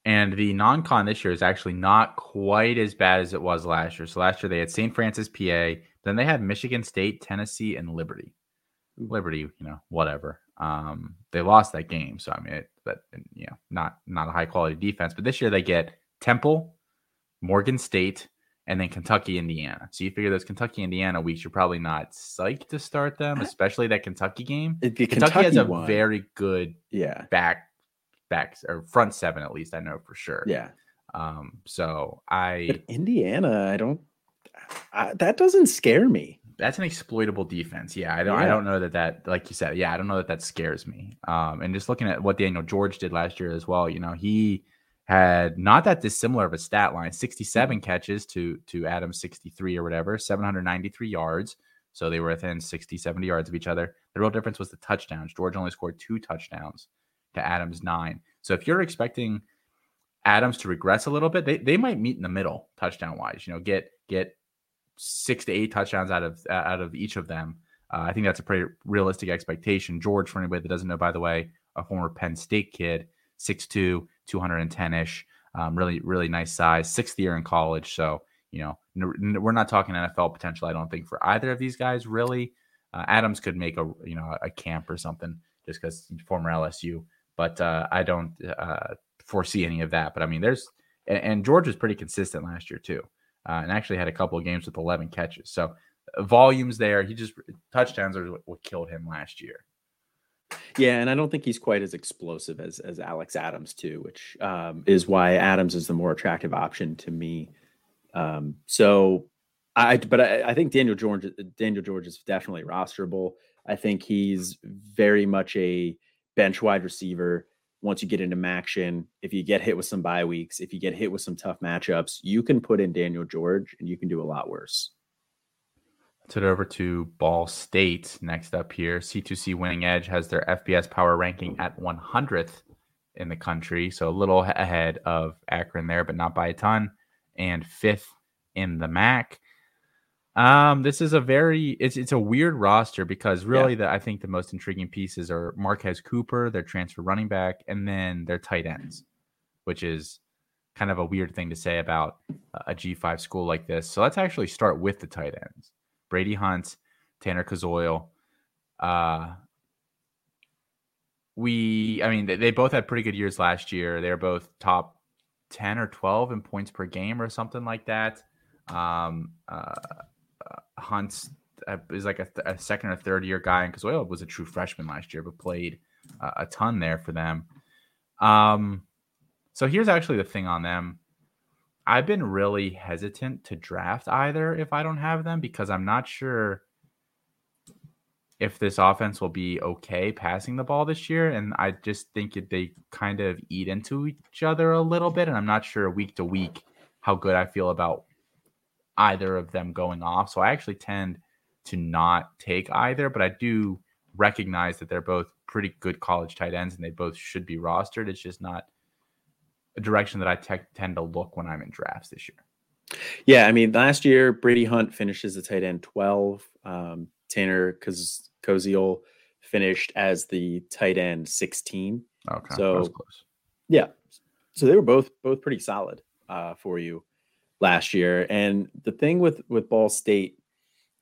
And the non-con this year is actually not quite as bad as it was last year. So last year they had St. Francis, PA. Then they had Michigan State, Tennessee, and Liberty. Liberty, you know, whatever. Um, they lost that game, so I mean, it, but you know, not not a high quality defense. But this year they get Temple, Morgan State, and then Kentucky, Indiana. So you figure those Kentucky, Indiana weeks, you're probably not psyched to start them, especially that Kentucky game. Kentucky, Kentucky has a one. very good yeah back back or front seven at least I know for sure. Yeah. Um. So I but Indiana, I don't. I, that doesn't scare me. That's an exploitable defense. Yeah, I don't. Yeah. I don't know that that, like you said, yeah, I don't know that that scares me. Um, and just looking at what Daniel George did last year as well, you know, he had not that dissimilar of a stat line 67 mm-hmm. catches to to Adams 63 or whatever 793 yards. So they were within 60 70 yards of each other. The real difference was the touchdowns. George only scored two touchdowns to Adams 9 so if you're expecting Adams to regress a little bit they, they might meet in the middle touchdown wise you know get get 6 to 8 touchdowns out of uh, out of each of them. Uh, I think that's a pretty realistic expectation. George for anybody that doesn't know by the way a former Penn State kid 6'2 210 ish. Um, really, really nice size. Sixth year in college. So, you know, n- we're not talking NFL potential, I don't think, for either of these guys, really. Uh, Adams could make a, you know, a camp or something just because former LSU, but uh, I don't uh, foresee any of that. But I mean, there's, and, and George was pretty consistent last year, too, uh, and actually had a couple of games with 11 catches. So, uh, volumes there. He just touchdowns are what killed him last year. Yeah, and I don't think he's quite as explosive as as Alex Adams too, which um, is why Adams is the more attractive option to me. Um, so I, but I, I, think Daniel George, Daniel George is definitely rosterable. I think he's very much a bench wide receiver. Once you get into MACtion, if you get hit with some bye weeks, if you get hit with some tough matchups, you can put in Daniel George and you can do a lot worse. Let's over to Ball State next up here. C2C Winning Edge has their FBS power ranking at 100th in the country, so a little ahead of Akron there, but not by a ton, and fifth in the MAC. Um, this is a very it's it's a weird roster because really yeah. the I think the most intriguing pieces are Marquez Cooper, their transfer running back, and then their tight ends, which is kind of a weird thing to say about a G5 school like this. So let's actually start with the tight ends. Brady Hunt, Tanner Koziol. Uh, we, I mean, they, they both had pretty good years last year. They're both top 10 or 12 in points per game or something like that. Um, uh, uh, Hunt uh, is like a, a, second or third year guy, and Kazoil was a true freshman last year, but played uh, a ton there for them. Um, so here's actually the thing on them. I've been really hesitant to draft either if I don't have them because I'm not sure if this offense will be okay passing the ball this year. And I just think they kind of eat into each other a little bit. And I'm not sure week to week how good I feel about either of them going off. So I actually tend to not take either, but I do recognize that they're both pretty good college tight ends and they both should be rostered. It's just not a direction that I te- tend to look when I'm in drafts this year. Yeah, I mean, last year Brady Hunt finishes the tight end 12. Um, Tanner Koz- finished as the tight end 16. Okay, so yeah, so they were both both pretty solid uh, for you last year. And the thing with with Ball State,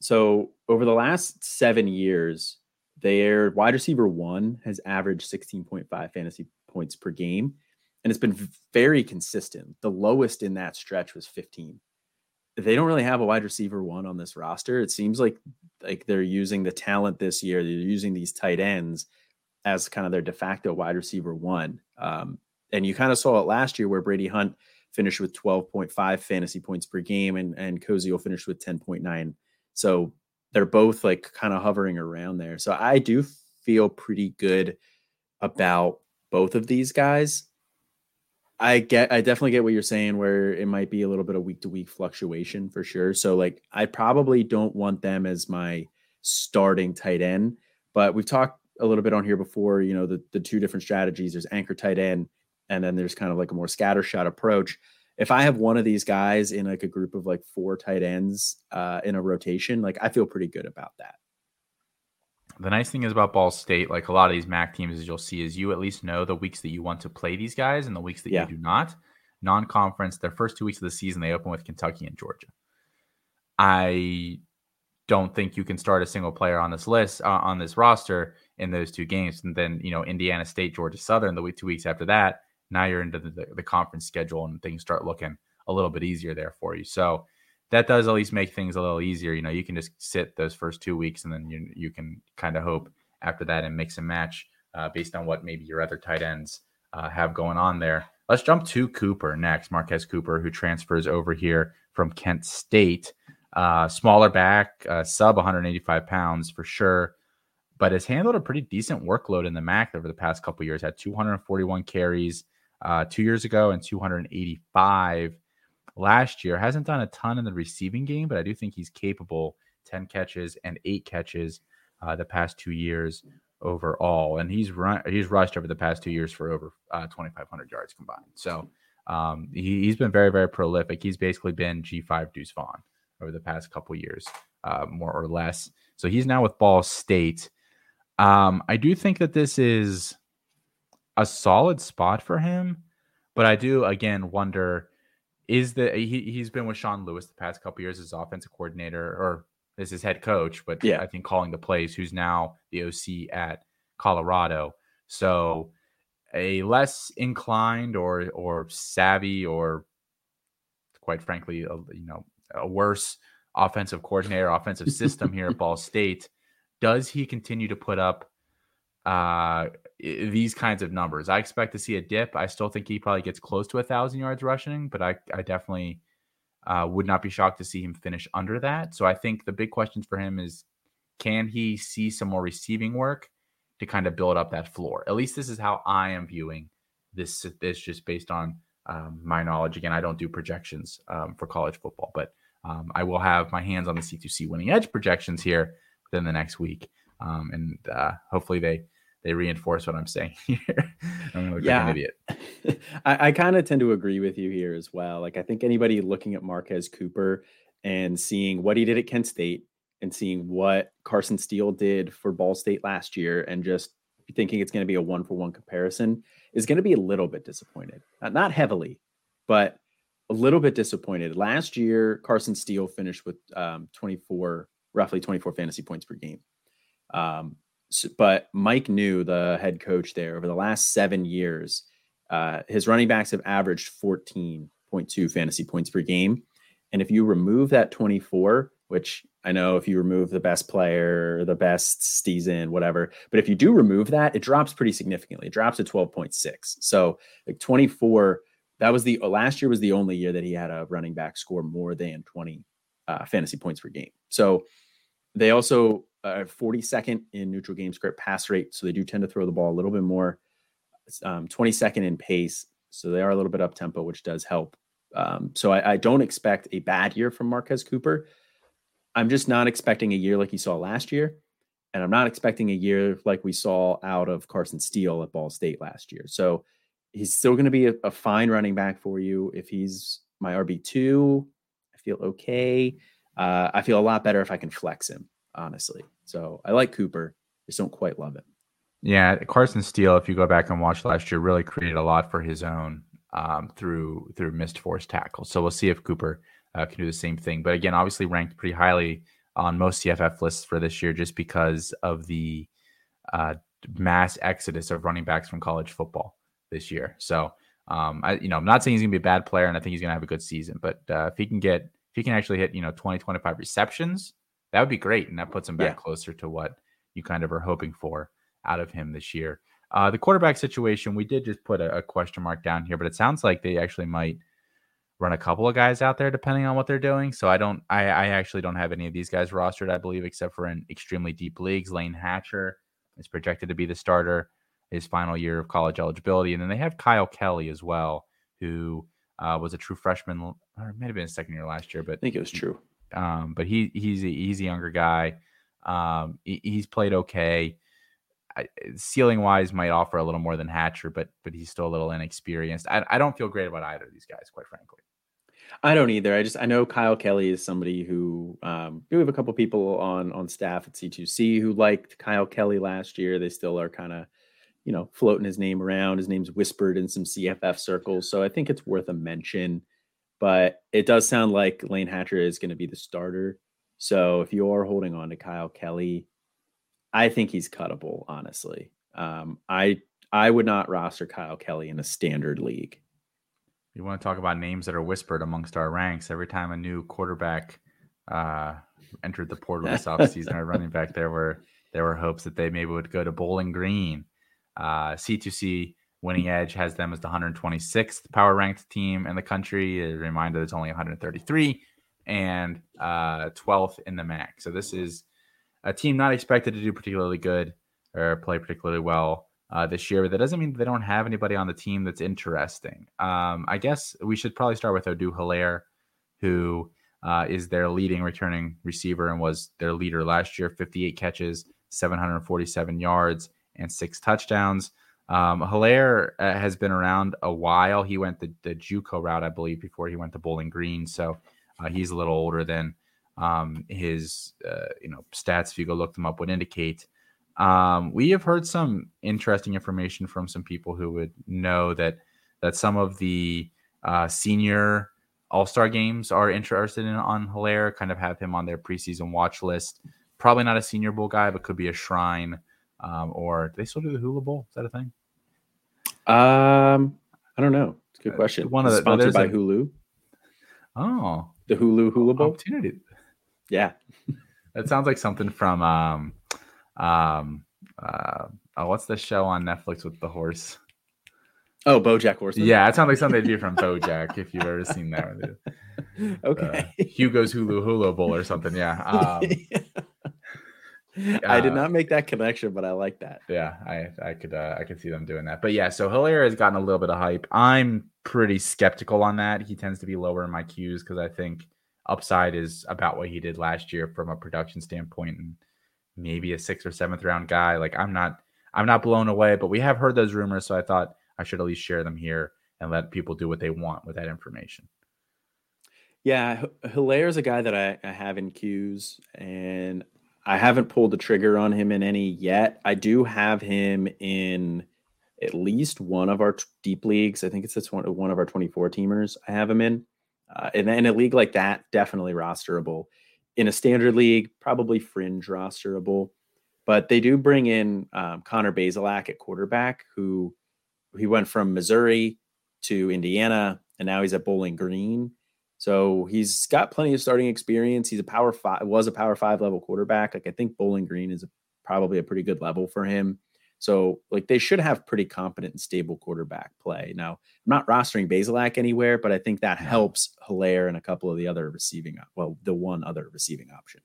so over the last seven years, their wide receiver one has averaged 16.5 fantasy points per game and it's been very consistent. The lowest in that stretch was 15. They don't really have a wide receiver one on this roster. It seems like like they're using the talent this year. They're using these tight ends as kind of their de facto wide receiver one. Um, and you kind of saw it last year where Brady Hunt finished with 12.5 fantasy points per game and and Koziol finished with 10.9. So they're both like kind of hovering around there. So I do feel pretty good about both of these guys. I get I definitely get what you're saying where it might be a little bit of week to week fluctuation for sure. So like I probably don't want them as my starting tight end, But we've talked a little bit on here before, you know, the, the two different strategies. There's anchor tight end, and then there's kind of like a more scattershot approach. If I have one of these guys in like a group of like four tight ends uh, in a rotation, like I feel pretty good about that. The nice thing is about Ball State, like a lot of these MAC teams, as you'll see, is you at least know the weeks that you want to play these guys and the weeks that yeah. you do not. Non conference, their first two weeks of the season, they open with Kentucky and Georgia. I don't think you can start a single player on this list, uh, on this roster in those two games. And then, you know, Indiana State, Georgia Southern, the week, two weeks after that, now you're into the, the conference schedule and things start looking a little bit easier there for you. So, that does at least make things a little easier. You know, you can just sit those first two weeks and then you you can kind of hope after that and mix and match uh, based on what maybe your other tight ends uh, have going on there. Let's jump to Cooper next. Marquez Cooper, who transfers over here from Kent State, uh, smaller back, uh, sub 185 pounds for sure, but has handled a pretty decent workload in the MAC over the past couple years. Had 241 carries uh, two years ago and 285 last year. Hasn't done a ton in the receiving game, but I do think he's capable. 10 catches and eight catches uh, the past two years overall, and he's run he's rushed over the past two years for over uh, 2,500 yards combined. So um, he, has been very very prolific. He's basically been G5 Deuce Vaughn over the past couple years, uh, more or less. So he's now with Ball State. Um, I do think that this is a solid spot for him, but I do again wonder is that he, he's been with Sean Lewis the past couple years as offensive coordinator or as his head coach, but yeah. I think calling the plays, who's now the OC at Colorado. So a less inclined or or savvy or quite frankly, a, you know, a worse offensive coordinator, offensive system here at Ball State. Does he continue to put up uh, these kinds of numbers. I expect to see a dip. I still think he probably gets close to a thousand yards rushing, but I, I definitely uh, would not be shocked to see him finish under that. So I think the big questions for him is can he see some more receiving work to kind of build up that floor? At least this is how I am viewing this. This just based on um, my knowledge. Again, I don't do projections um, for college football, but um, I will have my hands on the C2C winning edge projections here within the next week um, and uh, hopefully they they reinforce what I'm saying here. I'm look yeah, like an idiot. I, I kind of tend to agree with you here as well. Like I think anybody looking at Marquez Cooper and seeing what he did at Kent State and seeing what Carson Steele did for Ball State last year and just thinking it's going to be a one for one comparison is going to be a little bit disappointed. Not heavily, but a little bit disappointed. Last year, Carson Steele finished with um, 24, roughly 24 fantasy points per game. Um, but Mike Neu the head coach there, over the last seven years, uh, his running backs have averaged 14.2 fantasy points per game. And if you remove that 24, which I know if you remove the best player, the best season, whatever, but if you do remove that, it drops pretty significantly. It drops to 12.6. So like 24, that was the last year was the only year that he had a running back score more than 20 uh, fantasy points per game. So they also uh, 42nd in neutral game script pass rate, so they do tend to throw the ball a little bit more. Um, 22nd in pace, so they are a little bit up tempo, which does help. Um, so I, I, don't expect a bad year from Marquez Cooper. I'm just not expecting a year like you saw last year, and I'm not expecting a year like we saw out of Carson Steele at Ball State last year. So he's still going to be a, a fine running back for you. If he's my RB two, I feel okay. Uh, I feel a lot better if I can flex him honestly. So I like Cooper, just don't quite love it. Yeah, Carson Steele, if you go back and watch last year, really created a lot for his own um, through through missed force tackles. So we'll see if Cooper uh, can do the same thing. But again, obviously ranked pretty highly on most CFF lists for this year, just because of the uh, mass exodus of running backs from college football this year. So um, I, you know, I'm not saying he's gonna be a bad player, and I think he's gonna have a good season. But uh, if he can get, if he can actually hit, you know, 20, 25 receptions that would be great, and that puts him back yeah. closer to what you kind of are hoping for out of him this year. Uh, the quarterback situation, we did just put a, a, question mark down here, but it sounds like they actually might run a couple of guys out there depending on what they're doing. So I don't, I, I actually don't have any of these guys rostered, I believe, except for in extremely deep leagues. Lane Hatcher is projected to be the starter his final year of college eligibility, and then they have Kyle Kelly as well, who uh, was a true freshman, or it might have been a second year last year, but I think it was true. Um, but he he's a, he's a younger guy. Um, he, he's played okay. I, ceiling wise, might offer a little more than Hatcher, but but he's still a little inexperienced. I, I don't feel great about either of these guys, quite frankly. I don't either. I just I know Kyle Kelly is somebody who um, we have a couple people on on staff at C2C who liked Kyle Kelly last year. They still are kind of you know floating his name around. His name's whispered in some CFF circles, so I think it's worth a mention. But it does sound like Lane Hatcher is going to be the starter. So if you are holding on to Kyle Kelly, I think he's cuttable. Honestly, um, I I would not roster Kyle Kelly in a standard league. You want to talk about names that are whispered amongst our ranks every time a new quarterback uh, entered the portal this offseason. our running back there were there were hopes that they maybe would go to Bowling Green. Uh, C2C Winning Edge has them as the 126th power ranked team in the country. A reminder, there's only 133 and uh, 12th in the MAC. So this is a team not expected to do particularly good or play particularly well uh, this year, but that doesn't mean they don't have anybody on the team that's interesting. Um, I guess we should probably start with Odieu Hiliare, who uh, is their leading returning receiver and was their leader last year 58 catches, 747 yards, and six touchdowns. Um, Hiliare uh, has been around a while. He went the, the Juco route, I believe, before he went to Bowling Green. So uh, he's a little older than um, his uh, you know stats. If you go look them up, would indicate. Um, we have heard some interesting information from some people who would know that that some of the uh, senior All Star games are interested in on Hiliare, kind of have him on their preseason watch list. Probably not a Senior Bowl guy, but could be a Shrine um, or do they still do the Hula Bowl? Is that a thing? Um, I don't know. It's a good uh, question. Uh, one of the sponsored by a, Hulu. Oh, the Hulu Hula Bowl opportunity. Yeah, that sounds like something from um, um, uh, oh, what's the show on Netflix with the horse? Oh, BoJack Horseman. Yeah, it sounds like something they'd do from BoJack if you've ever seen that. okay, uh, Hugo's Hulu Hula Bowl or something. Yeah. Um, I did uh, not make that connection, but I like that. Yeah, I I could uh, I could see them doing that. But yeah, so Hiliare has gotten a little bit of hype. I'm pretty skeptical on that. He tends to be lower in my Qs because I think upside is about what he did last year from a production standpoint, and maybe a sixth or seventh round guy. Like I'm not I'm not blown away, but we have heard those rumors, so I thought I should at least share them here and let people do what they want with that information. Yeah, Hiliare is a guy that I, I have in Qs, and I haven't pulled the trigger on him in any yet. I do have him in at least one of our deep leagues. I think it's one, one of our 24 teamers. I have him in. Uh, and in a league like that, definitely rosterable in a standard league, probably fringe rosterable. But they do bring in um, Connor Bazelak at quarterback, who he went from Missouri to Indiana, and now he's at Bowling Green. So he's got plenty of starting experience. He's a power five, was a power five level quarterback. Like I think Bowling Green is a, probably a pretty good level for him. So like they should have pretty competent and stable quarterback play. Now I'm not rostering Bazelak anywhere, but I think that helps Hiliare and a couple of the other receiving, well, the one other receiving option.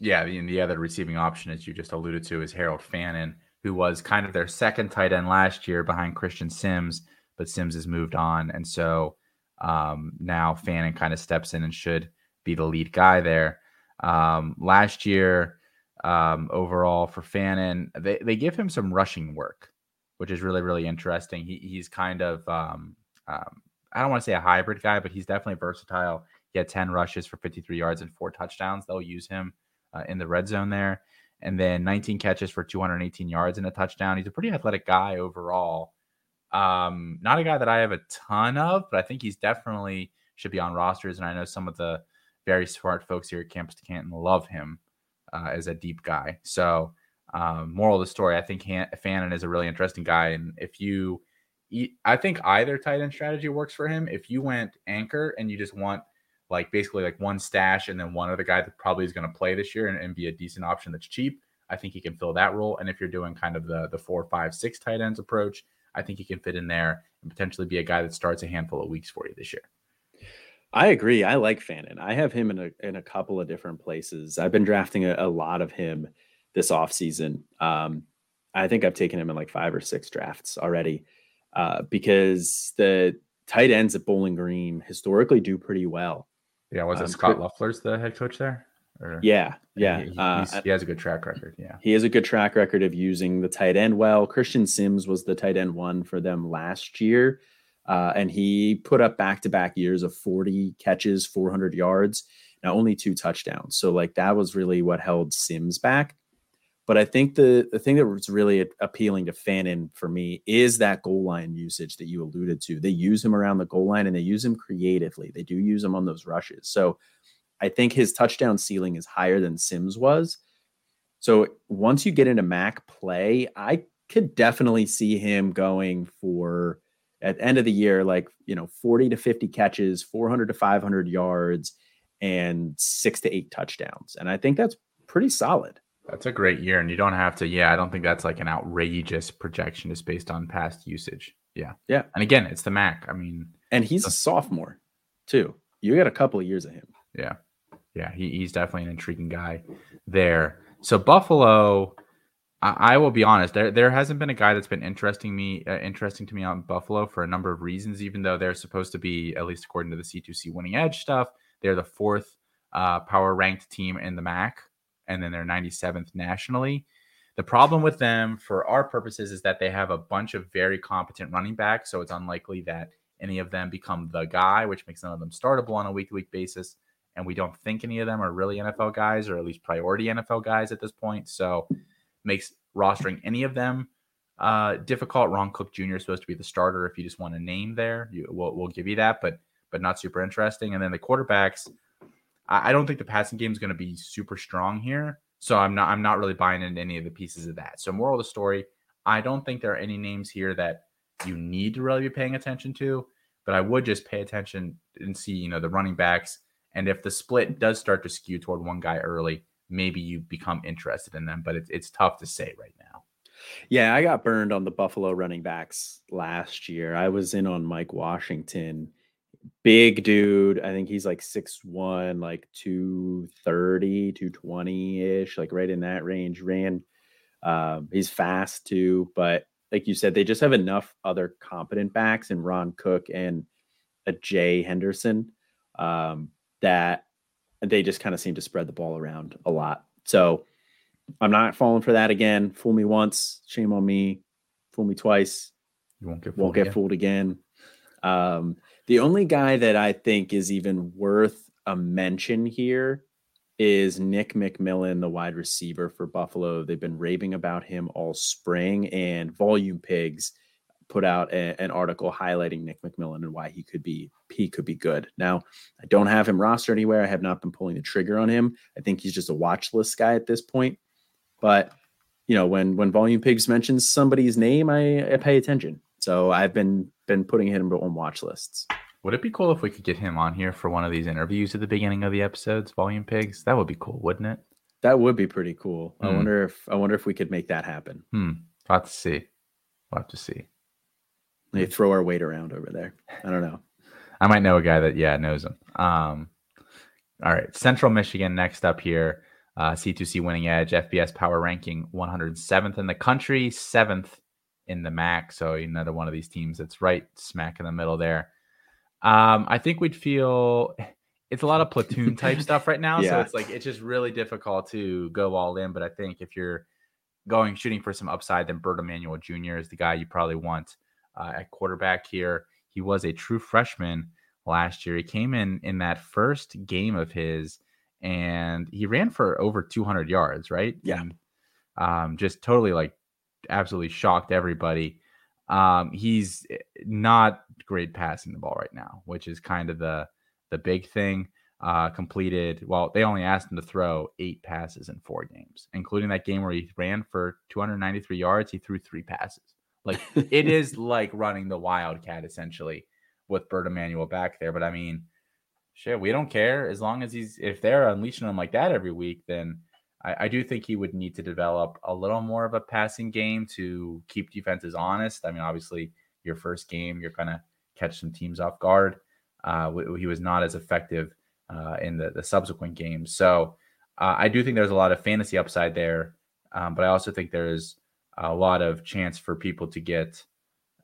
Yeah, the, the other receiving option, as you just alluded to, is Harold Fannin, who was kind of their second tight end last year behind Christian Sims, but Sims has moved on, and so um, now Fannin kind of steps in and should be the lead guy there. Um, last year um, overall for Fannin. They they give him some rushing work, which is really really interesting. He he's kind of um, um, I don't want to say a hybrid guy, but he's definitely versatile. He had ten rushes for 53 yards and four touchdowns. They'll use him uh, in the red zone there, and then 19 catches for 218 yards and a touchdown. He's a pretty athletic guy overall. Um, not a guy that I have a ton of, but I think he's definitely should be on rosters. And I know some of the very smart folks here at Campus to Canton love him uh, as a deep guy. So, um, moral of the story, I think Han- Fannin is a really interesting guy. And if you, I think either tight end strategy works for him. If you went anchor and you just want like basically like one stash and then one other guy that probably is going to play this year and, and, be a decent option that's cheap, I think he can fill that role. And if you're doing kind of the the four, five, six tight ends approach, I think he can fit in there and potentially be a guy that starts a handful of weeks for you this year. I agree. I like Fannin. I have him in a in a couple of different places. I've been drafting a, a lot of him this offseason. Um, I think I've taken him in like five or six drafts already uh, because the tight ends at Bowling Green historically do pretty well. Yeah, was it um, Scot Loeffler's the head coach there? Or, yeah, yeah. He, uh, he has a good track record. Yeah, he has a good track record of using the tight end well. Christian Sims was the tight end one for them last year, uh, and he put up back to back years of 40 catches, 400 yards. Now only two touchdowns. So like that was really what held Sims back. But I think the the thing that was really appealing to Fannin for me is that goal line usage that you alluded to. They use him around the goal line and they use him creatively. They do use him on those rushes. So I think his touchdown ceiling is higher than Sims was. So once you get into Mac play, I could definitely see him going for at the end of the year, like, you know, 40 to 50 catches, 400 to 500 yards, and six to eight touchdowns. And I think that's pretty solid. That's a great year. And you don't have to, yeah, I don't think that's like an outrageous projection just based on past usage. Yeah. Yeah. And again, it's the Mac. I mean, and he's a sophomore too. You got a couple of years of him. Yeah. Yeah. He, he's definitely an intriguing guy there. So Buffalo, I, I, will be honest, there, there hasn't been a guy that's been interesting me, uh, interesting to me out in Buffalo for a number of reasons, even though they're supposed to be, at least according to the C2C winning edge stuff, they're the fourth uh, power ranked team in the MAC and then they're 97th nationally. The problem with them, for our purposes, is that they have a bunch of very competent running backs. So it's unlikely that any of them become the guy, which makes none of them startable on a week to week basis. And we don't think any of them are really NFL guys or at least priority NFL guys at this point. So makes rostering any of them uh, difficult. Ron Cook Jr. is supposed to be the starter if you just want a name there. You, we'll, we'll give you that, but but not super interesting. And then the quarterbacks, I don't think the passing game is going to be super strong here. So I'm not I'm not really buying into any of the pieces of that. So moral of the story, I don't think there are any names here that you need to really be paying attention to, but I would just pay attention and see, you know, the running backs. And if the split does start to skew toward one guy early, maybe you become interested in them. But it's it's tough to say right now. Yeah, I got burned on the Buffalo running backs last year. I was in on Mike Washington big dude. I think he's like six one, like 230, 220 ish, like right in that range. Ran, um, he's fast too, but like you said, they just have enough other competent backs in Ron Cook and Al-Jay Henderson um, that they just kind of seem to spread the ball around a lot. So I'm not falling for that again. Fool me once, shame on me. Fool me twice, you won't get fooled won't get again. fooled again. Um, the only guy that I think is even worth a mention here is Nick McMillan, the wide receiver for Buffalo. They've been raving about him all spring, and Volume Pigs put out a, an article highlighting Nick McMillan and why he could be he could be good. Now, I don't have him rostered anywhere. I have not been pulling the trigger on him. I think he's just a watch list guy at this point. But you know, when when Volume Pigs mentions somebody's name, I, I pay attention. So I've been been putting him on watch lists. Would it be cool if we could get him on here for one of these interviews at the beginning of the episodes, Volume Pigs? That would be cool, wouldn't it? That would be pretty cool. Mm. I hmm. wonder if I wonder if we could make that happen. Hmm. We'll have to see. We'll have to see. They throw our weight around over there. I don't know. I might know a guy that yeah knows him. Um, all right, Central Michigan next up here. Uh, C2C winning edge, FBS power ranking 107th in the country, seventh in the MAC. So another one of these teams that's right smack in the middle there. Um, I think we'd feel it's a lot of platoon type stuff right now. Yeah. So it's like it's just really difficult to go all in. But I think if you're going shooting for some upside, then Bert Emanuel Jr. is the guy you probably want uh, at quarterback here. He was a true freshman last year. He came in in that first game of his and he ran for over 200 yards, right? Yeah. And, um, just totally like absolutely shocked everybody. Um, he's eh, not great passing the ball right now, which is kind of the the big thing. Uh, completed well, they only asked him to throw eight passes in four games, including that game where he ran for 293 yards. He threw three passes. Like it is like running the Wildcat essentially with Bert Emanuel back there. But I mean, shit, we don't care as long as he's if they're unleashing him like that every week, then I, I, do think he would need to develop a little more of a passing game to keep defenses honest. I mean, obviously, your first game, you're going to catch some teams off guard. Uh, he was not as effective uh, in the, the subsequent games. So uh, I do think there's a lot of fantasy upside there, um, but I also think there's a lot of chance for people to get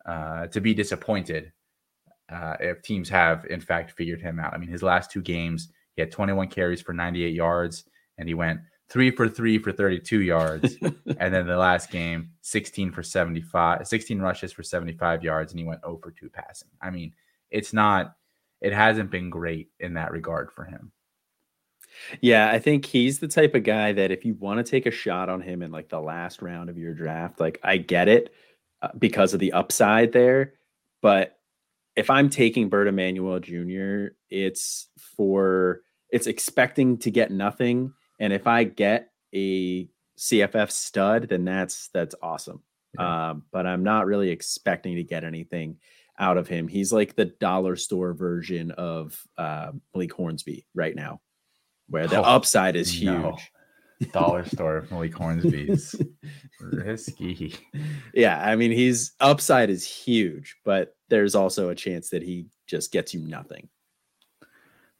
uh, to be disappointed uh, if teams have in fact figured him out. I mean, his last two games, he had 21 carries for 98 yards and he went three for three for 32 yards. and then the last game, 16 for 75, 16 rushes for 75 yards, and he went 0 for 2 passing. I mean, it's not, it hasn't been great in that regard for him. Yeah, I think he's the type of guy that if you want to take a shot on him in like the last round of your draft, like I get it uh, because of the upside there. But if I'm taking Bert Emanuel Jr., it's for, it's expecting to get nothing and if I get a CFF stud, then that's that's awesome. Yeah. Um, but I'm not really expecting to get anything out of him. He's like the dollar store version of uh, Malik Hornsby right now, where the oh, upside is huge. No. Dollar store Malik Hornsby's risky. Yeah, I mean, he's upside is huge, but there's also a chance that he just gets you nothing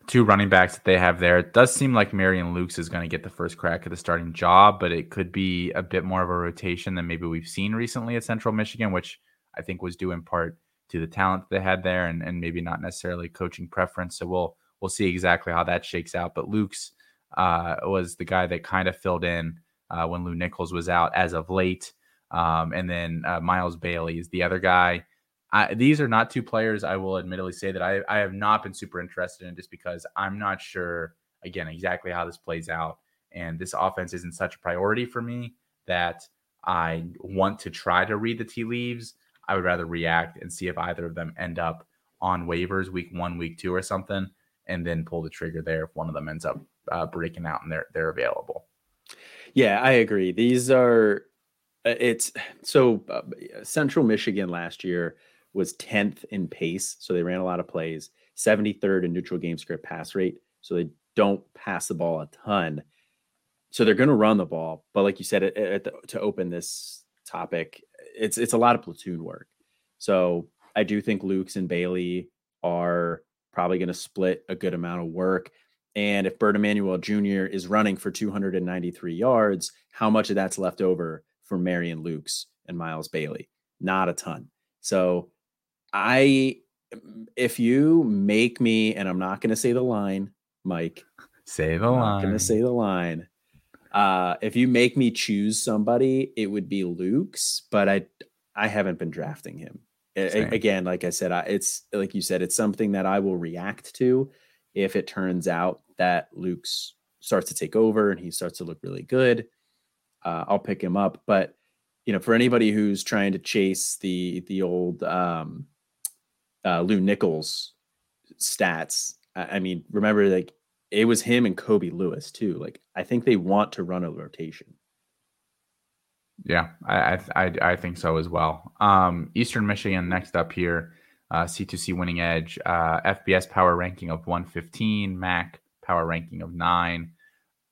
two running backs that they have there. It does seem like Marion Lukes is going to get the first crack at the starting job, but it could be a bit more of a rotation than maybe we've seen recently at Central Michigan, which I think was due in part to the talent they had there and, and maybe not necessarily coaching preference. So we'll we'll see exactly how that shakes out. But Lukes uh, was the guy that kind of filled in uh, when Lew Nichols was out as of late. Um, and then uh, Miles Bailey is the other guy I, these are not two players I will admittedly say that I, I have not been super interested in just because I'm not sure, again, exactly how this plays out. And this offense isn't such a priority for me that I want to try to read the tea leaves. I would rather react and see if either of them end up on waivers week one, week two, or something, and then pull the trigger there if one of them ends up uh, breaking out and they're they're available. Yeah, I agree. These are uh, it's so uh, Central Michigan last year was 10th in pace. So they ran a lot of plays, 73rd in neutral game script pass rate. So they don't pass the ball a ton. So they're going to run the ball. But like you said, at, the, to open this topic, it's it's a lot of platoon work. So I do think Lukes and Bailey are probably going to split a good amount of work. And if Bert Emanuel Jr. is running for 293 yards, how much of that's left over for Marion Lukes and Miles Bailey? Not a ton. So I if you make me, and I'm not going to say the line, Mike. Say the I'm line. I'm going to say the line. Uh, if you make me choose somebody, it would be Lukes, but I I haven't been drafting him. Again, like I said, I, it's like you said, it's something that I will react to if it turns out that Lukes starts to take over and he starts to look really good. Uh, I'll pick him up, but you know, for anybody who's trying to chase the the old um, uh, Lew Nichols stats. I, I mean, remember like it was him and Kobe Lewis too. Like I think they want to run a rotation. Yeah, I I I think so as well. Um, Eastern Michigan next up here, uh, C2C winning edge, uh, FBS power ranking of 115, MAC power ranking of nine.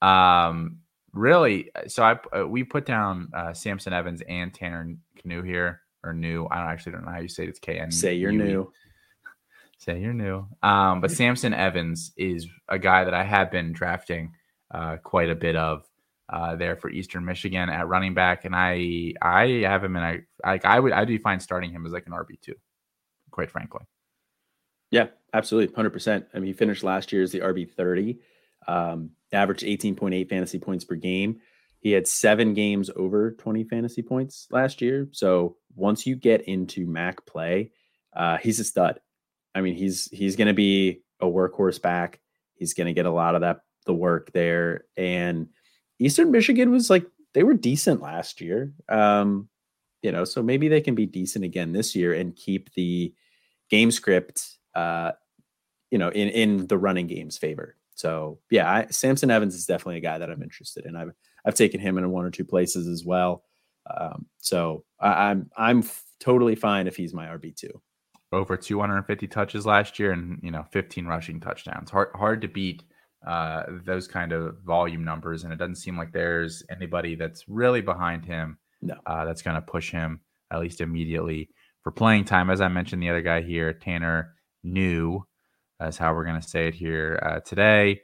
Um, really, so I uh, we put down uh, Samson Evans and Tanner Canoe here or new. I don't actually don't know how you say it. It's K N. Say you're new. Say you're new. Um, but Samson Evans is a guy that I have been drafting uh, quite a bit of uh, there for Eastern Michigan at running back, and I I have him in I like I would I'd be fine starting him as like an RB two, quite frankly. Yeah, absolutely, hundred percent. I mean, he finished last year as the RB thirty, um, averaged eighteen point eight fantasy points per game. He had seven games over 20 fantasy points last year. So once you get into Mac play, uh, he's a stud. I mean, he's he's going to be a workhorse back. He's going to get a lot of that the work there. And Eastern Michigan was like they were decent last year. Um, you know, so maybe they can be decent again this year and keep the game script uh, you know, in in the running game's favor. So yeah, I, Samson Evans is definitely a guy that I'm interested in. I've I've taken him in one or two places as well. Um, so I, am I'm, I'm f- totally fine if he's my RB two. Over 250 touches last year, and you know 15 rushing touchdowns. Hard hard to beat uh, those kind of volume numbers, and it doesn't seem like there's anybody that's really behind him. No, uh, that's going to push him at least immediately for playing time. As I mentioned, the other guy here, Tanner Knue, that's how we're going to say it here uh, today.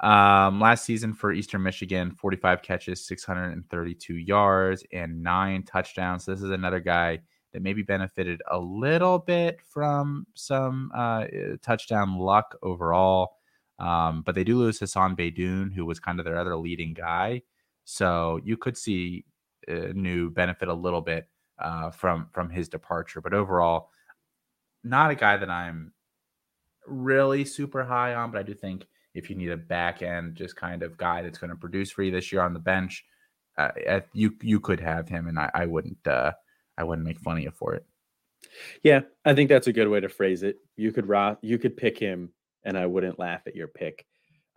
Um, last season for Eastern Michigan, 45 catches, 632 yards, and nine touchdowns. So this is another guy that maybe benefited a little bit from some uh, touchdown luck overall. Um, but they do lose Hassan Beydoun, who was kind of their other leading guy. So you could see uh, Knue benefit a little bit uh, from from his departure. But overall, not a guy that I'm really super high on. But I do think if you need a back end, just kind of guy that's going to produce for you this year on the bench, uh, you you could have him, and I, I wouldn't uh, I wouldn't make fun of you for it. Yeah, I think that's a good way to phrase it. You could you could pick him, and I wouldn't laugh at your pick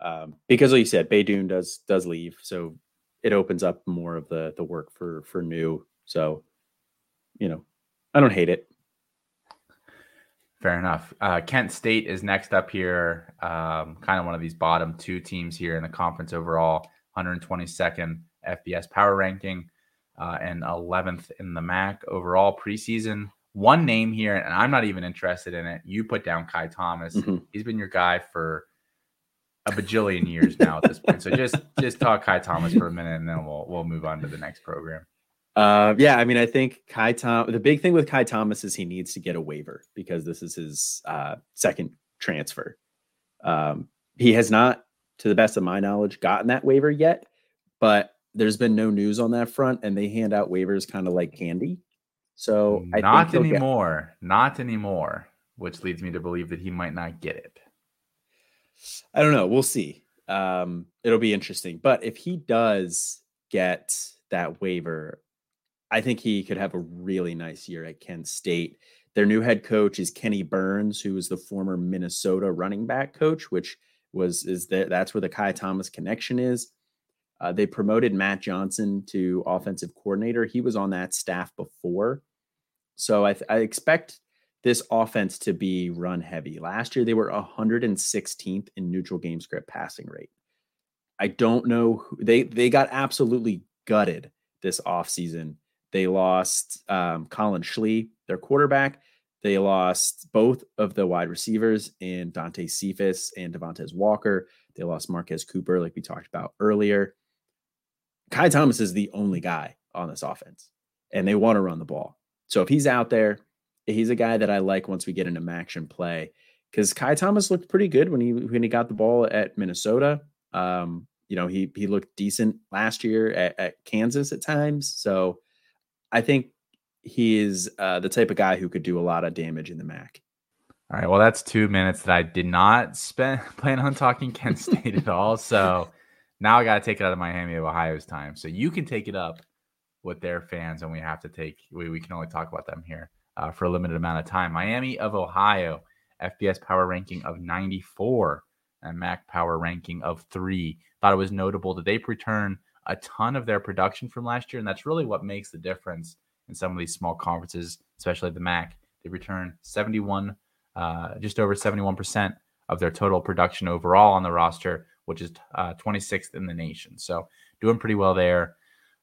um, because, like you said, Beydoun does does leave, so it opens up more of the the work for for Knue. So, you know, I don't hate it. Fair enough. Uh, Kent State is next up here. Um, kind of one of these bottom two teams here in the conference overall. 122nd FBS power ranking uh, and 11th in the MAC overall preseason. One name here, and I'm not even interested in it. You put down Ky Thomas. Mm-hmm. He's been your guy for a bajillion years now at this point. So just just talk Ky Thomas for a minute, and then we'll we'll move on to the next program. Uh, yeah, I mean, I think Ky Tom. The big thing with Ky Thomas is he needs to get a waiver because this is his uh, second transfer. Um, he has not, to the best of my knowledge, gotten that waiver yet, but there's been no news on that front, and they hand out waivers kind of like candy. So not anymore, get... not anymore, which leads me to believe that he might not get it. I don't know. We'll see. Um, it'll be interesting. But if he does get that waiver, I think he could have a really nice year at Kent State. Their new head coach is Kenni Burns, who was the former Minnesota running back coach, which was is that that's where the Ky Thomas connection is. Uh, they promoted Matt Johnson to offensive coordinator. He was on that staff before, so I, th- I expect this offense to be run heavy. Last year, they were 116th in neutral game script passing rate. I don't know. Who, they they got absolutely gutted this offseason. They lost um, Collin Schlee, their quarterback. They lost both of the wide receivers in Dante Cephas and Devontae Walker. They lost Marquez Cooper, like we talked about earlier. Ky Thomas is the only guy on this offense, and they want to run the ball. So if he's out there, he's a guy that I like once we get into action play because Ky Thomas looked pretty good when he when he got the ball at Minnesota. Um, you know, he he looked decent last year at, at Kansas at times. So I think he is uh, the type of guy who could do a lot of damage in the MAC. All right. Well, that's two minutes that I did not spend plan on talking Kent State at all. So now I got to take it out of Miami of Ohio's time. So you can take it up with their fans, and we have to take we, we can only talk about them here uh, for a limited amount of time. Miami of Ohio, FBS power ranking of 94 and MAC power ranking of three. Thought it was notable that they return a ton of their production from last year, and that's really what makes the difference in some of these small conferences, especially the MAC. They return 71, uh, just over 71% of their total production overall on the roster, which is uh, 26th in the nation. So doing pretty well there.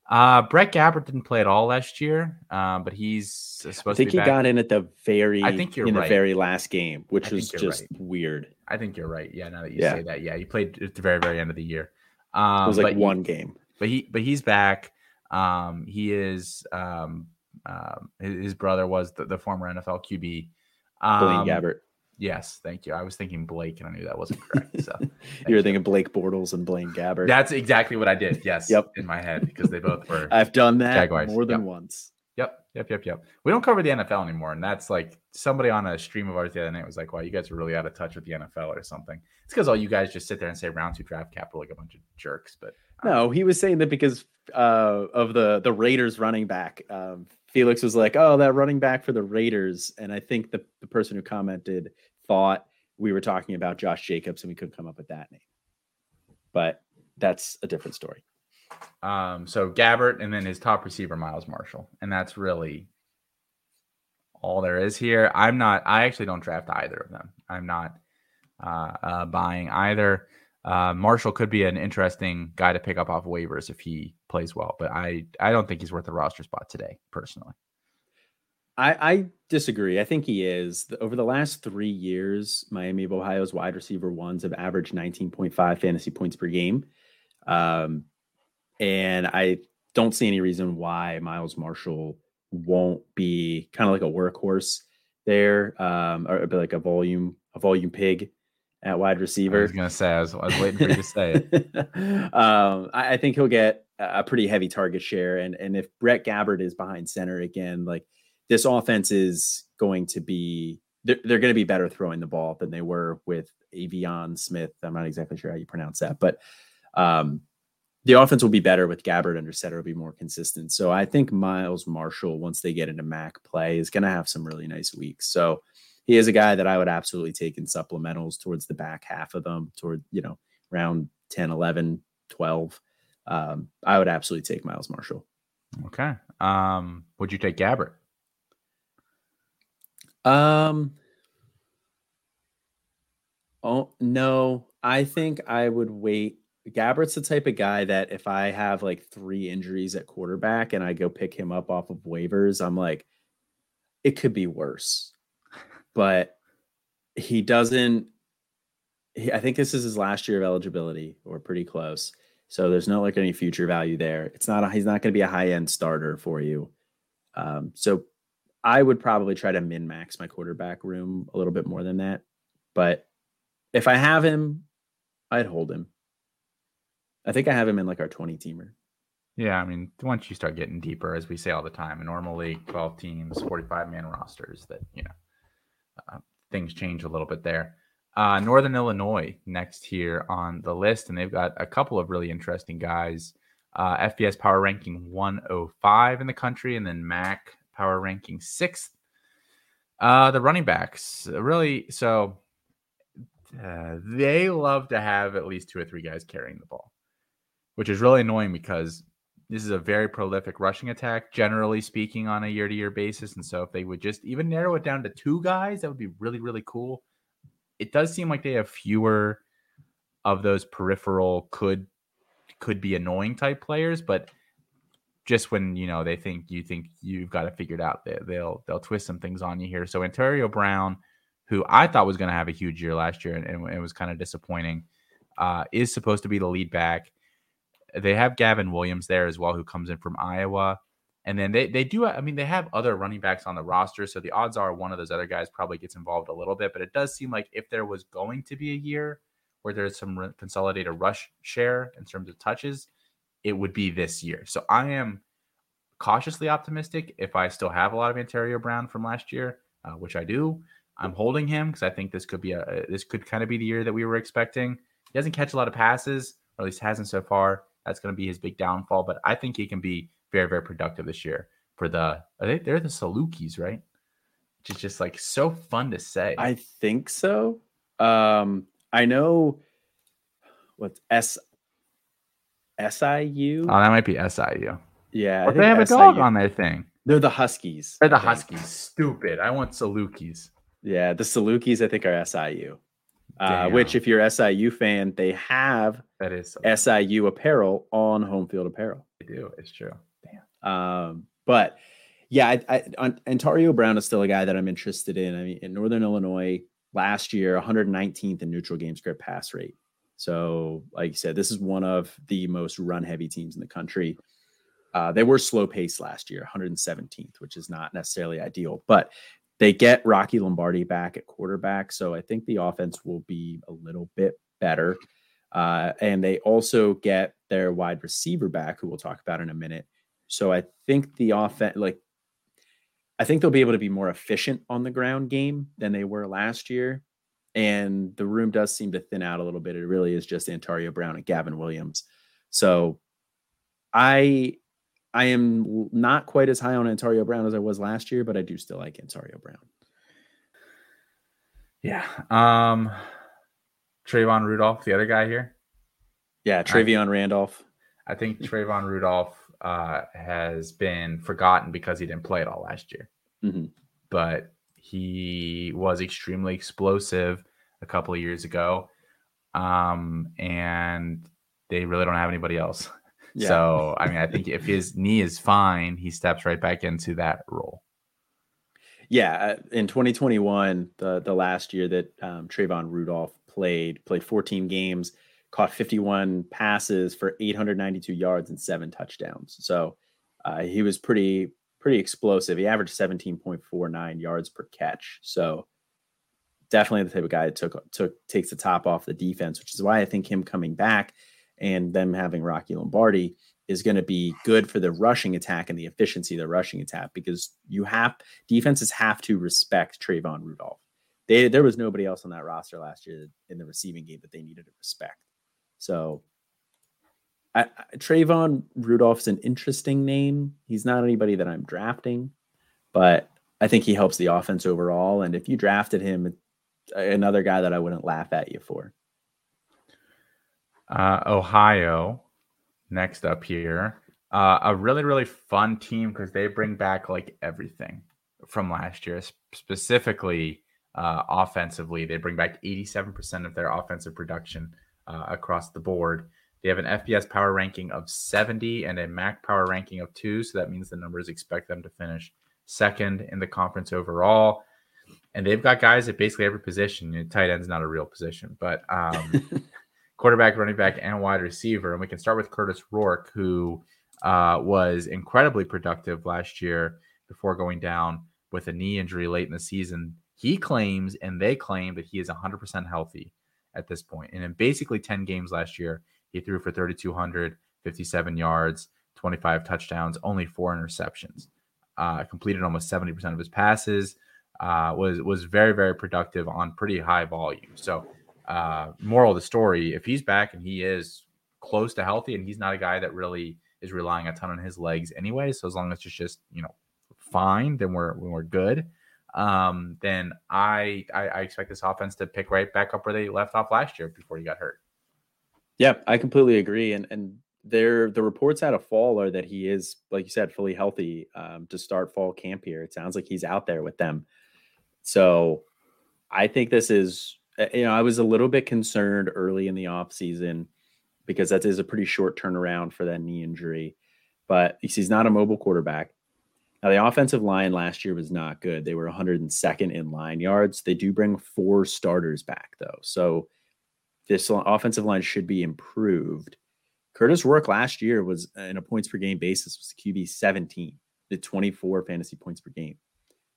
Uh, Brett Gabbert didn't play at all last year, um, but he's supposed. To be back. I think he back. got in at the very. I think you're in right. the very last game, which was just right. weird. I think you're right. Yeah, now that you yeah. say that, yeah, he played at the very very end of the year. Um, it was like one he, game, but he but he's back. Um, he is. Um, um, his brother was the, the former NFL QB. Um, Blaine Gabbert. Yes, thank you. I was thinking Blake, and I knew that wasn't correct. So you were thinking Blake Bortles and Blaine Gabbert. That's exactly what I did. Yes. yep. In my head because they both were. I've done that Jaguars. more than yep. once. Yep. Yep. Yep. Yep. We don't cover the NFL anymore, and that's like somebody on a stream of ours the other night was like, "Wow, you guys are really out of touch with the NFL or something." It's because all you guys just sit there and say round two draft capital like a bunch of jerks. But um, no, he was saying that because uh, of the the Raiders running back. Um, Felix was like, "Oh, that running back for the Raiders," and I think the the person who commented thought we were talking about Josh Jacobs and we couldn't come up with that name. But that's a different story. Um, so Gabbert and then his top receiver, Miles Marshall. And that's really all there is here. I'm not, I actually don't draft either of them. I'm not uh, uh, buying either. Uh, Marshall could be an interesting guy to pick up off waivers if he plays well, but I, I don't think he's worth a roster spot today, personally. I, I disagree. I think he is. Over the last three years, Miami of Ohio's wide receiver ones have averaged 19.5 fantasy points per game. Um, and I don't see any reason why Miles Marshall won't be kind of like a workhorse there, um, or be like a volume, a volume pig. at wide receiver. I was gonna say I was, I was waiting for you to say it. um, I, I, think he'll get a pretty heavy target share, and and if Brett Gabbert is behind center again, like this offense is going to be they're, they're going to be better throwing the ball than they were with Aveon Smith. I'm not exactly sure how you pronounce that, but um, the offense will be better with Gabbert under center. Will be more consistent. So I think Miles Marshall, once they get into MAC play, is going to have some really nice weeks. So he is a guy that I would absolutely take in supplementals towards the back half of them, toward, you know, round 10, 11, 12. Um, I would absolutely take Miles Marshall. Okay. Um, would you take Gabbert? Um, oh, no, I think I would wait. Gabbert's the type of guy that if I have like three injuries at quarterback and I go pick him up off of waivers, I'm like, it could be worse but he doesn't. He, I think this is his last year of eligibility, or pretty close. So there's no like any future value there. It's not. A, he's not going to be a high end starter for you. Um, so I would probably try to min max my quarterback room a little bit more than that. But if I have him, I'd hold him. I think I have him in like our 20 teamer. Yeah, I mean, once you start getting deeper, as we say all the time, normally 12 teams, 45 man rosters, that, you know, uh, things change a little bit there. Uh, Northern Illinois next here on the list, and they've got a couple of really interesting guys. Uh, FBS power ranking 105 in the country, and then MAC power ranking sixth. Uh, the running backs really so uh, they love to have at least two or three guys carrying the ball, which is really annoying because this is a very prolific rushing attack, generally speaking, on a year to year basis. And so, if they would just even narrow it down to two guys, that would be really, really cool. It does seem like they have fewer of those peripheral could could be annoying type players, but just when you know they think you think you've got it figured out, they, they'll they'll twist some things on you here. So Antario Brown, who I thought was going to have a huge year last year, and, and it was kind of disappointing, uh, is supposed to be the lead back. They have Gavin Williams there as well, who comes in from Iowa. And then they, they do, I mean, they have other running backs on the roster. So the odds are one of those other guys probably gets involved a little bit. But it does seem like if there was going to be a year where there's some consolidated rush share in terms of touches, it would be this year. So I am cautiously optimistic if I still have a lot of Antario Brown from last year, uh, which I do. I'm holding him because I think this could be a this could kind of be the year that we were expecting. He doesn't catch a lot of passes, or at least hasn't so far. That's going to be his big downfall. But I think he can be very, very productive this year for the, they, they're the Salukis, right? Which is just like so fun to say. I think so. Um, I know what's S SIU. Oh, that might be SIU. Yeah, but they have a dog on their thing. They're the Huskies. They're the Huskies. Stupid. I want Salukis. Yeah, the Salukis I think are SIU. Uh, which, if you're SIU fan, they have that is SIU apparel on Home Field Apparel. They do. It's true. Damn. Um, but yeah, I, I, Antario Brown is still a guy that I'm interested in. I mean, in Northern Illinois last year, 119th in neutral game script pass rate. So, like you said, this is one of the most run heavy teams in the country. Uh, they were slow pace last year, 117th, which is not necessarily ideal, but they get Rocky Lombardi back at quarterback, so I think the offense will be a little bit better. Uh, and they also get their wide receiver back, who we'll talk about in a minute. So I think the offense, like, I think they'll be able to be more efficient on the ground game than they were last year. And the room does seem to thin out a little bit. It really is just Antario Brown and Gavin Williams. So I I am not quite as high on Antario Brown as I was last year, but I do still like Antario Brown. Yeah. Um Trayvon Rudolph, the other guy here. Yeah, Travion Randolph. I think Trayvon Rudolph uh, has been forgotten because he didn't play at all last year. Mm-hmm. But he was extremely explosive a couple of years ago. Um, and they really don't have anybody else. Yeah. So, I mean, I think if his knee is fine, he steps right back into that role. Yeah, uh, in 2021, the the last year that um, Trayvon Rudolph played, played 14 games, caught 51 passes for 892 yards and seven touchdowns. So uh, he was pretty pretty explosive. He averaged 17.49 yards per catch. So definitely the type of guy that took took takes the top off the defense, which is why I think him coming back and them having Rocky Lombardi is going to be good for the rushing attack and the efficiency of the rushing attack because you have defenses have to respect Trayvon Rudolph. They, there was nobody else on that roster last year in the receiving game that they needed to respect. So I, I, Trayvon Rudolph's an interesting name. He's not anybody that I'm drafting, but I think he helps the offense overall. And if you drafted him, another guy that I wouldn't laugh at you for. Uh, Ohio, next up here. Uh, a really, really fun team because they bring back like everything from last year, specifically uh, offensively. They bring back 87% of their offensive production uh, across the board. They have an FBS power ranking of 70 and a MAC power ranking of two. So that means the numbers expect them to finish second in the conference overall. And they've got guys at basically every position. You know, tight end's not a real position, but um, quarterback, running back, and wide receiver. And we can start with Curtis Rourke, who uh, was incredibly productive last year before going down with a knee injury late in the season. He claims and they claim that he is 100% healthy at this point. And in basically 10 games last year, he threw for 3,257 yards, 25 touchdowns, only four interceptions. Uh, completed almost 70% of his passes. Uh, was was very very productive on pretty high volume. So uh, moral of the story, if he's back and he is close to healthy and he's not a guy that really is relying a ton on his legs anyway, so as long as it's just, you know, fine, then we're we're good. Um, then I, I I expect this offense to pick right back up where they left off last year before he got hurt. Yeah, I completely agree. And and there the reports out of fall are that he is, like you said, fully healthy um, to start fall camp here. It sounds like he's out there with them. So I think this is uh, you know, I was a little bit concerned early in the off season because that is a pretty short turnaround for that knee injury. But he's not a mobile quarterback. Now, the offensive line last year was not good. They were 102nd in line yards. They do bring four starters back, though. So this offensive line should be improved. Curtis Rourke last year was in a points per game basis was QB 17, the 24 fantasy points per game.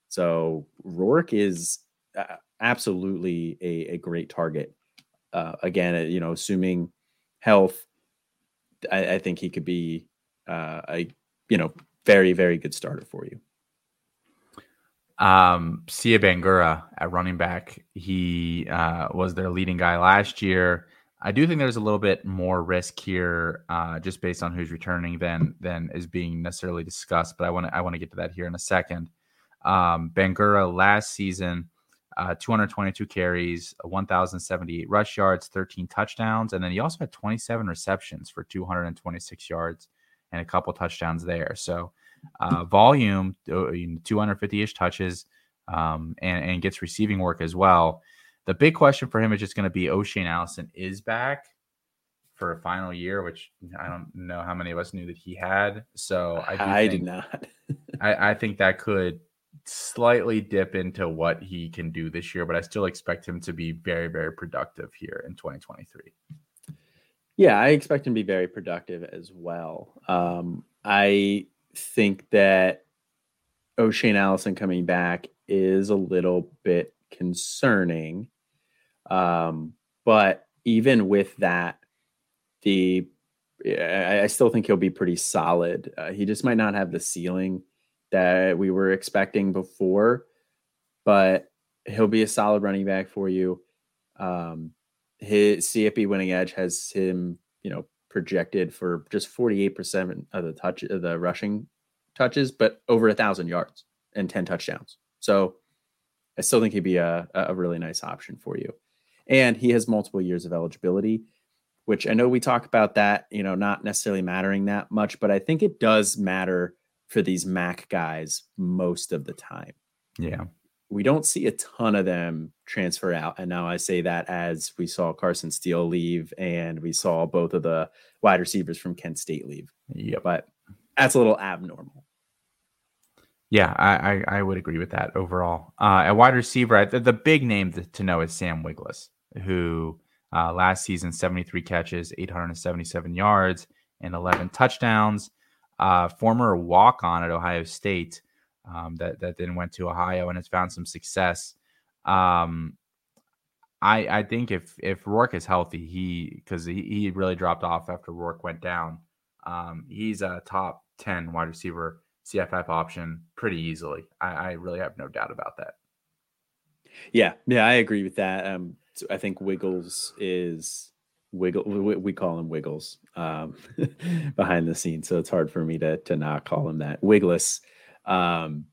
So Rourke is uh, absolutely a, a great target. Uh, again, uh, you know, assuming health, I, I think he could be uh, a you know very very good starter for you. Um, Sieh Bangura at running back, he uh, was their leading guy last year. I do think there's a little bit more risk here, uh, just based on who's returning than than is being necessarily discussed. But I want to I want to get to that here in a second. Um, Bangura last season uh, 222 carries, 1,078 rush yards, 13 touchdowns, and then he also had 27 receptions for 226 yards and a couple touchdowns there. So uh, volume, 250-ish touches, um, and, and gets receiving work as well. The big question for him is just going to be O'Shaan Allison is back for a final year, which I don't know how many of us knew that he had. So I, I did not. I, I think that could slightly dip into what he can do this year, but I still expect him to be very, very productive here in 2023. Yeah, I expect him to be very productive as well. Um, I think that O'Shaan Allison coming back is a little bit concerning. Um, but even with that, the I, I, still think he'll be pretty solid. Uh, he just might not have the ceiling that we were expecting before, but he'll be a solid running back for you. Um, his CFP winning edge has him, you know, projected for just 48% of the touch of the rushing touches, but over a thousand yards and 10 touchdowns. So I still think he'd be a, a really nice option for you. And he has multiple years of eligibility, which I know we talk about that, you know, not necessarily mattering that much, but I think it does matter for these Mac guys most of the time. Yeah. We don't see a ton of them transfer out. And now I say that as we saw Carson Steele leave and we saw both of the wide receivers from Kent State leave. Yeah. But that's a little abnormal. Yeah, I, I, I would agree with that overall. Uh, at wide receiver, the, the big name to, to, know is Sam Wiglusz, who uh, last season 73 catches, 877 yards, and 11 touchdowns uh, former walk on at Ohio State um, that, that then went to Ohio and has found some success. Um, I I think if if Rourke is healthy, he because he, he really dropped off after Rourke went down. Um, he's a top ten wide receiver CFF option pretty easily. I, I really have no doubt about that. Yeah, yeah, I agree with that. Um, so I think Wiggles is wiggle. We call him Wiggles um, behind the scenes, so it's hard for me to to not call him that. Wigless um,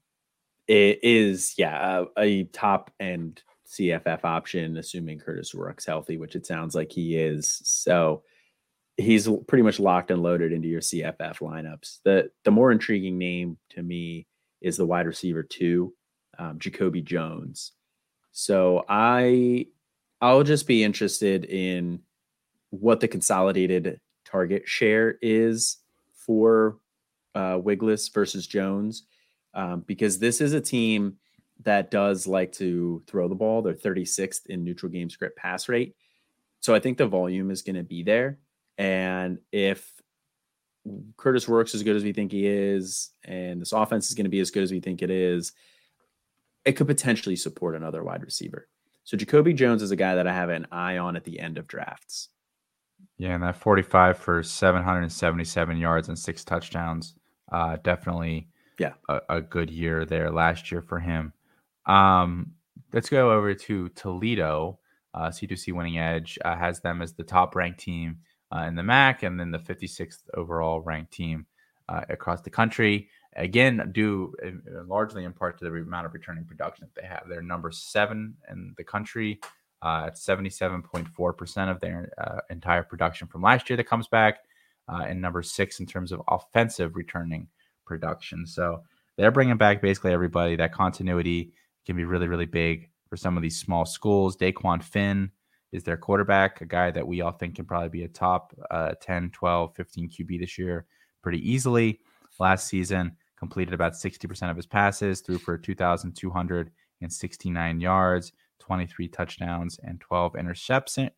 it is yeah a, a top end CFF option, assuming Curtis Rourke's healthy, which it sounds like he is. So he's pretty much locked and loaded into your CFF lineups. The the more intriguing name to me is the wide receiver two, um, Jacoby Jones. So I I'll just be interested in what the consolidated target share is for uh, Wigless versus Jones, um, because this is a team that does like to throw the ball. They're 36th in neutral game script pass rate. So I think the volume is going to be there. And if Curtis Rourke's as good as we think he is, and this offense is going to be as good as we think it is, it could potentially support another wide receiver. So Jacoby Jones is a guy that I have an eye on at the end of drafts. Yeah, and that 45 for 777 yards and six touchdowns. Uh, definitely yeah, a, a, good year there last year for him. Um, let's go over to Toledo. Uh, C2C Winning Edge uh, has them as the top ranked team uh, in the MAC and then the 56th overall ranked team uh, across the country. Again, due uh, largely in part to the amount of returning production that they have. They're number seven in the country uh, at 77.4% of their entire production from last year that comes back, and number six in terms of offensive returning production. So they're bringing back basically everybody. That continuity can be really, really big for some of these small schools. Dequan Finn is their quarterback, a guy that we all think can probably be a top uh, 10, 12, 15 QB this year pretty easily. Last season, completed about 60% of his passes, threw for 2,269 yards, 23 touchdowns, and 12 interception,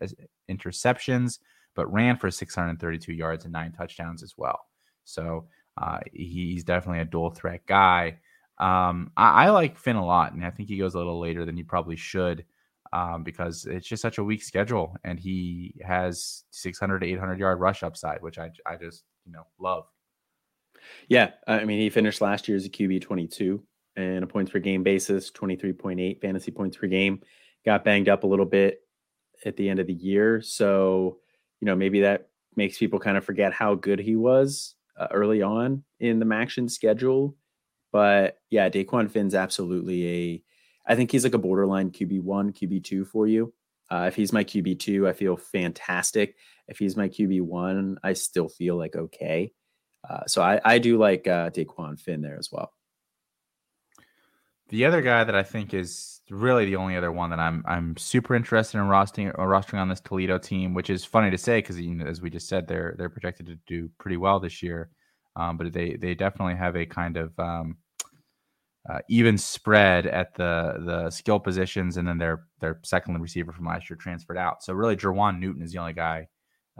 interceptions, but ran for 632 yards and nine touchdowns as well. So uh, he's definitely a dual threat guy. Um, I, I, like Finn a lot, and I think he goes a little later than he probably should um, because it's just such a weak schedule, and he has 600 to 800 yard rush upside, which I, I just you know love. Yeah, I mean he finished last year as a QB 22 and a points per game basis, 23.8 fantasy points per game. Got banged up a little bit at the end of the year, so you know maybe that makes people kind of forget how good he was uh, early on in the MACtion schedule. But yeah, Dequan Finn's absolutely a. I think he's like a borderline QB one, QB two for you. Uh, if he's my QB two, I feel fantastic. If he's my QB one, I still feel like okay. Uh, so I, I do like uh, Dequan Finn there as well. The other guy that I think is really the only other one that I'm I'm super interested in rostering or rostering on this Toledo team, which is funny to say because you know, as we just said, they're they're projected to do pretty well this year, um, but they they definitely have a kind of um, uh, even spread at the the skill positions, and then their their second receiver from last year transferred out. So really, Jerjuan Newton is the only guy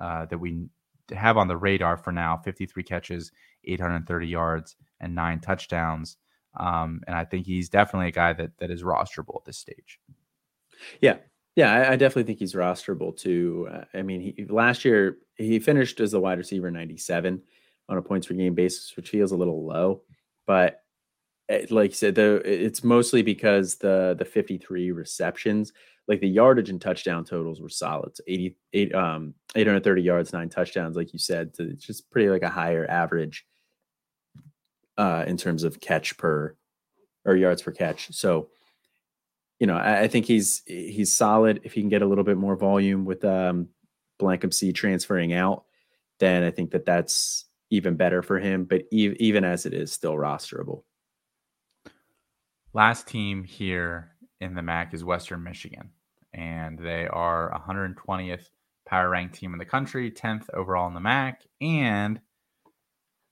uh, that we have on the radar for now. 53 catches, 830 yards, and nine touchdowns. Um, and I think he's definitely a guy that that is rosterable at this stage. Yeah, yeah, I, I definitely think he's rosterable too. Uh, I mean, he, last year he finished as the wide receiver 97 on a points per game basis, which feels a little low, but eh, like you said, the it's mostly because the the 53 receptions, like the yardage and touchdown totals were solid. So 88 um 830 yards, nine touchdowns, like you said. So it's just pretty like a higher average uh, in terms of catch per or yards per catch. So, you know, I, I, think he's he's solid. If he can get a little bit more volume with um, Blankensee transferring out, then I think that that's even better for him. But e- even as it is, still rosterable. Last team here in the MAC is Western Michigan, and they are 120th power ranked team in the country, 10th overall in the MAC, and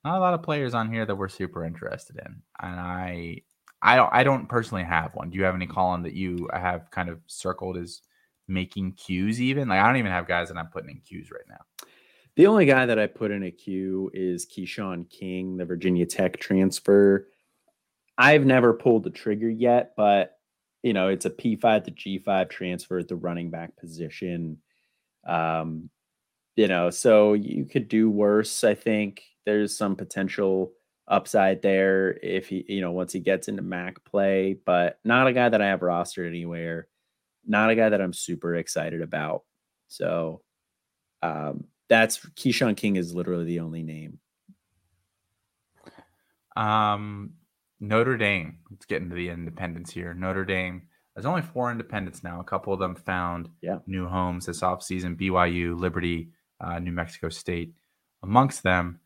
not a lot of players on here that we're super interested in, and I, I don't, I don't personally have one. Do you have any Colin that you have kind of circled as making queues? Even like I don't even have guys that I'm putting in queues right now. The only guy that I put in a queue is Keshawn King, the Virginia Tech transfer. I've never pulled the trigger yet, but you know, it's a P5 to G5 transfer at the running back position. Um, you know, so you could do worse. I think there's some potential upside there if he, you know, once he gets into MAC play, but not a guy that I have rostered anywhere. Not a guy that I'm super excited about. So um, that's Keshawn King is literally the only name. Um, Notre Dame. Let's get into the independents here. Notre Dame. There's only four independents now. A couple of them found yeah. new homes this offseason. BYU, Liberty, uh, New Mexico State amongst them.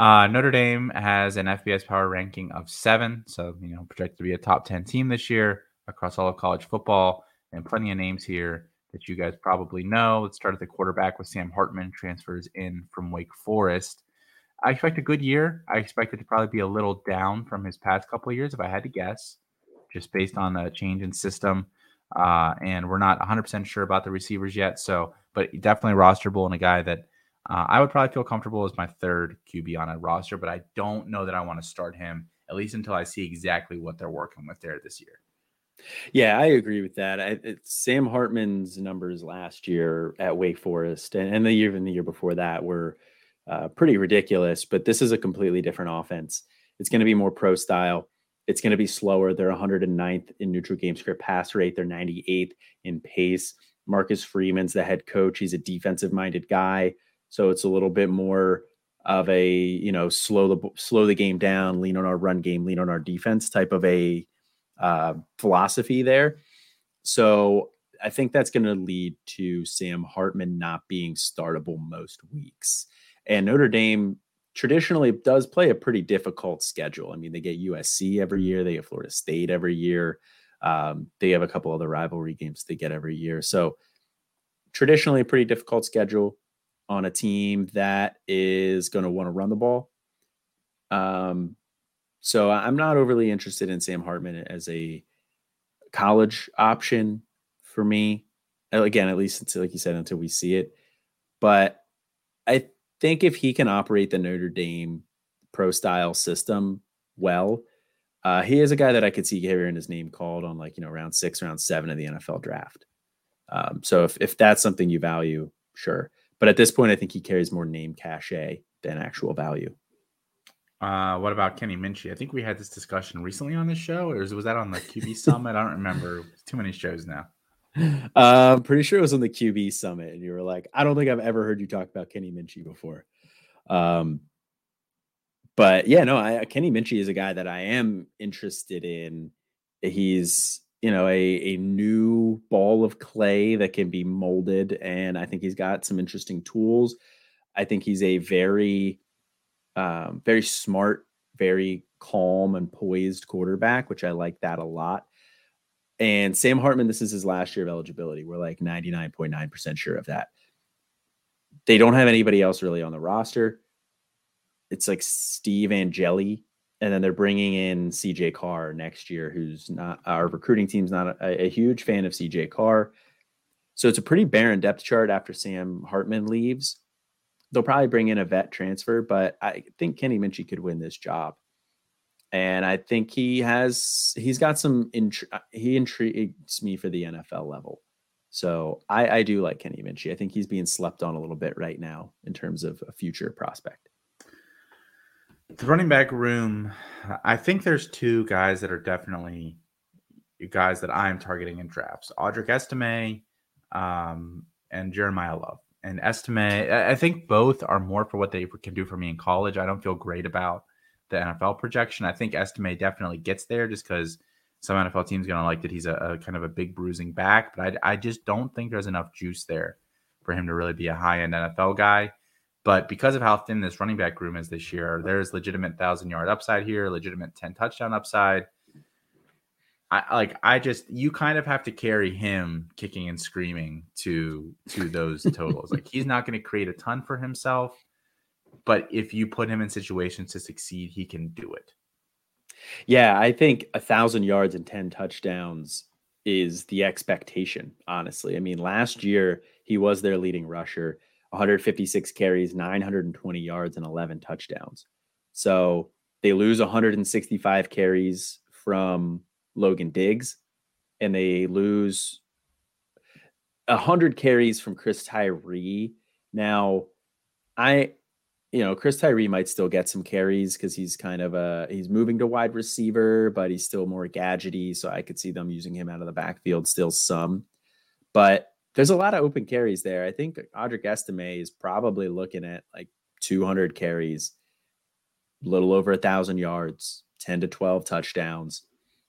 Uh, Notre Dame has an FBS power ranking of seven, so you know projected to be a top ten team this year across all of college football, and plenty of names here that you guys probably know. Let's start at the quarterback with Sam Hartman, transfers in from Wake Forest. I expect a good year. I expect it to probably be a little down from his past couple of years, if I had to guess, just based on the change in system. Uh, and we're not 100% sure about the receivers yet. So, but definitely rosterable and a guy that uh, I would probably feel comfortable as my third QB on a roster, but I don't know that I want to start him at least until I see exactly what they're working with there this year. Yeah, I agree with that. I, Sam Hartman's numbers last year at Wake Forest and, and the year even the year before that were uh, pretty ridiculous. But this is a completely different offense. It's going to be more pro style. It's going to be slower. They're 109th in neutral game script pass rate. They're 98th in pace. Marcus Freeman's the head coach. He's a defensive minded guy, so it's a little bit more of a you know slow the slow the game down, lean on our run game, lean on our defense type of a uh, philosophy there. So I think that's going to lead to Sam Hartman not being startable most weeks. And Notre Dame traditionally does play a pretty difficult schedule. I mean, they get USC every year, they get Florida State every year. Um, they have a couple other rivalry games they get every year. So traditionally a pretty difficult schedule on a team that is going to want to run the ball. Um, so I'm not overly interested in Sam Hartman as a college option for me. Again, at least until, like you said, until we see it. But I think if he can operate the Notre Dame pro style system well, uh, he is a guy that I could see hearing his name called on like, you know, round six, round seven of the NFL draft. Um, so if, if that's something you value, sure. But at this point, I think he carries more name cachet than actual value. Uh, what about Kenny Minchey? I think we had this discussion recently on the show, or was that on the QB Summit? I don't remember. too many shows now. Uh, I'm pretty sure it was on the QB Summit, and you were like, "I don't think I've ever heard you talk about Kenny Minchey before." Um, but yeah, no, I, Kenny Minchey is a guy that I am interested in. He's you know a a new ball of clay that can be molded, and I think he's got some interesting tools. I think he's a very um, very smart, very calm and poised quarterback, which I like that a lot. And Sam Hartman, this is his last year of eligibility. We're like 99.9% sure of that. They don't have anybody else really on the roster. It's like Steve Angeli, and then they're bringing in CJ Carr next year, who's not our recruiting team's not a, a huge fan of CJ Carr. So it's a pretty barren depth chart after Sam Hartman leaves they'll probably bring in a vet transfer, but I think Kenny Minchey could win this job. And I think he has he's got some intri- he intrigues me for the NFL level. So I, I do like Kenny Minchey. I think he's being slept on a little bit right now in terms of a future prospect. The running back room, I think there's two guys that are definitely guys that I'm targeting in drafts: Audric Estime um, and Jeremiyah Love and Estime. I think both are more for what they can do for me in college. I don't feel great about the NFL projection. I think Estime definitely gets there just because some NFL teams going to like that he's a, a, kind of a big bruising back, but I, I just don't think there's enough juice there for him to really be a high end NFL guy. But because of how thin this running back room is this year, there's legitimate thousand yard upside here, legitimate 10 touchdown upside. I like I just you kind of have to carry him kicking and screaming to to those totals. Like he's not going to create a ton for himself, but if you put him in situations to succeed, he can do it. Yeah, I think a thousand yards and 10 touchdowns is the expectation, honestly. I mean, last year he was their leading rusher, 156 carries, 920 yards, and 11 touchdowns. So they lose 165 carries from Logan Diggs. and they lose 100 carries from Chris Tyree. Now, I, you know, Chris Tyree might still get some carries because he's kind of a he's moving to wide receiver, but he's still more gadgety. So I could see them using him out of the backfield still some. But there's a lot of open carries there. I think Audric Estime is probably looking at like 200 carries, a little over a thousand yards, 10 to 12 touchdowns.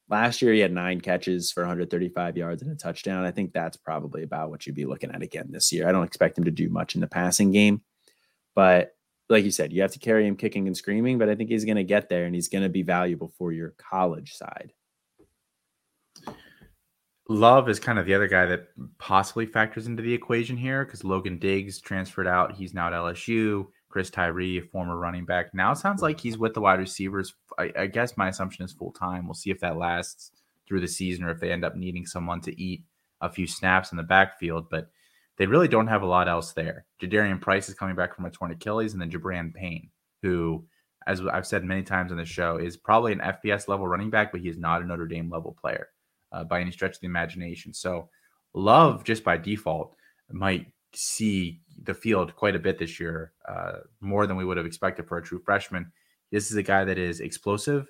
Last year, he had nine catches for 135 yards and a touchdown. I think that's probably about what you'd be looking at again this year. I don't expect him to do much in the passing game, but like you said, you have to carry him kicking and screaming. But I think he's going to get there and he's going to be valuable for your college side. Love is kind of the other guy that possibly factors into the equation here because Logan Diggs transferred out. He's now at LSU. Chris Tyree, former running back. Now sounds like he's with the wide receivers. I, I guess my assumption is full time. We'll see if that lasts through the season or if they end up needing someone to eat a few snaps in the backfield. But they really don't have a lot else there. Jadarian Price is coming back from a torn Achilles, and then Gi'Bran Payne, who, as I've said many times on the show, is probably an FBS level running back, but he is not a Notre Dame level player uh, by any stretch of the imagination. So, Love just by default might see the field quite a bit this year, uh, more than we would have expected for a true freshman. This is a guy that is explosive.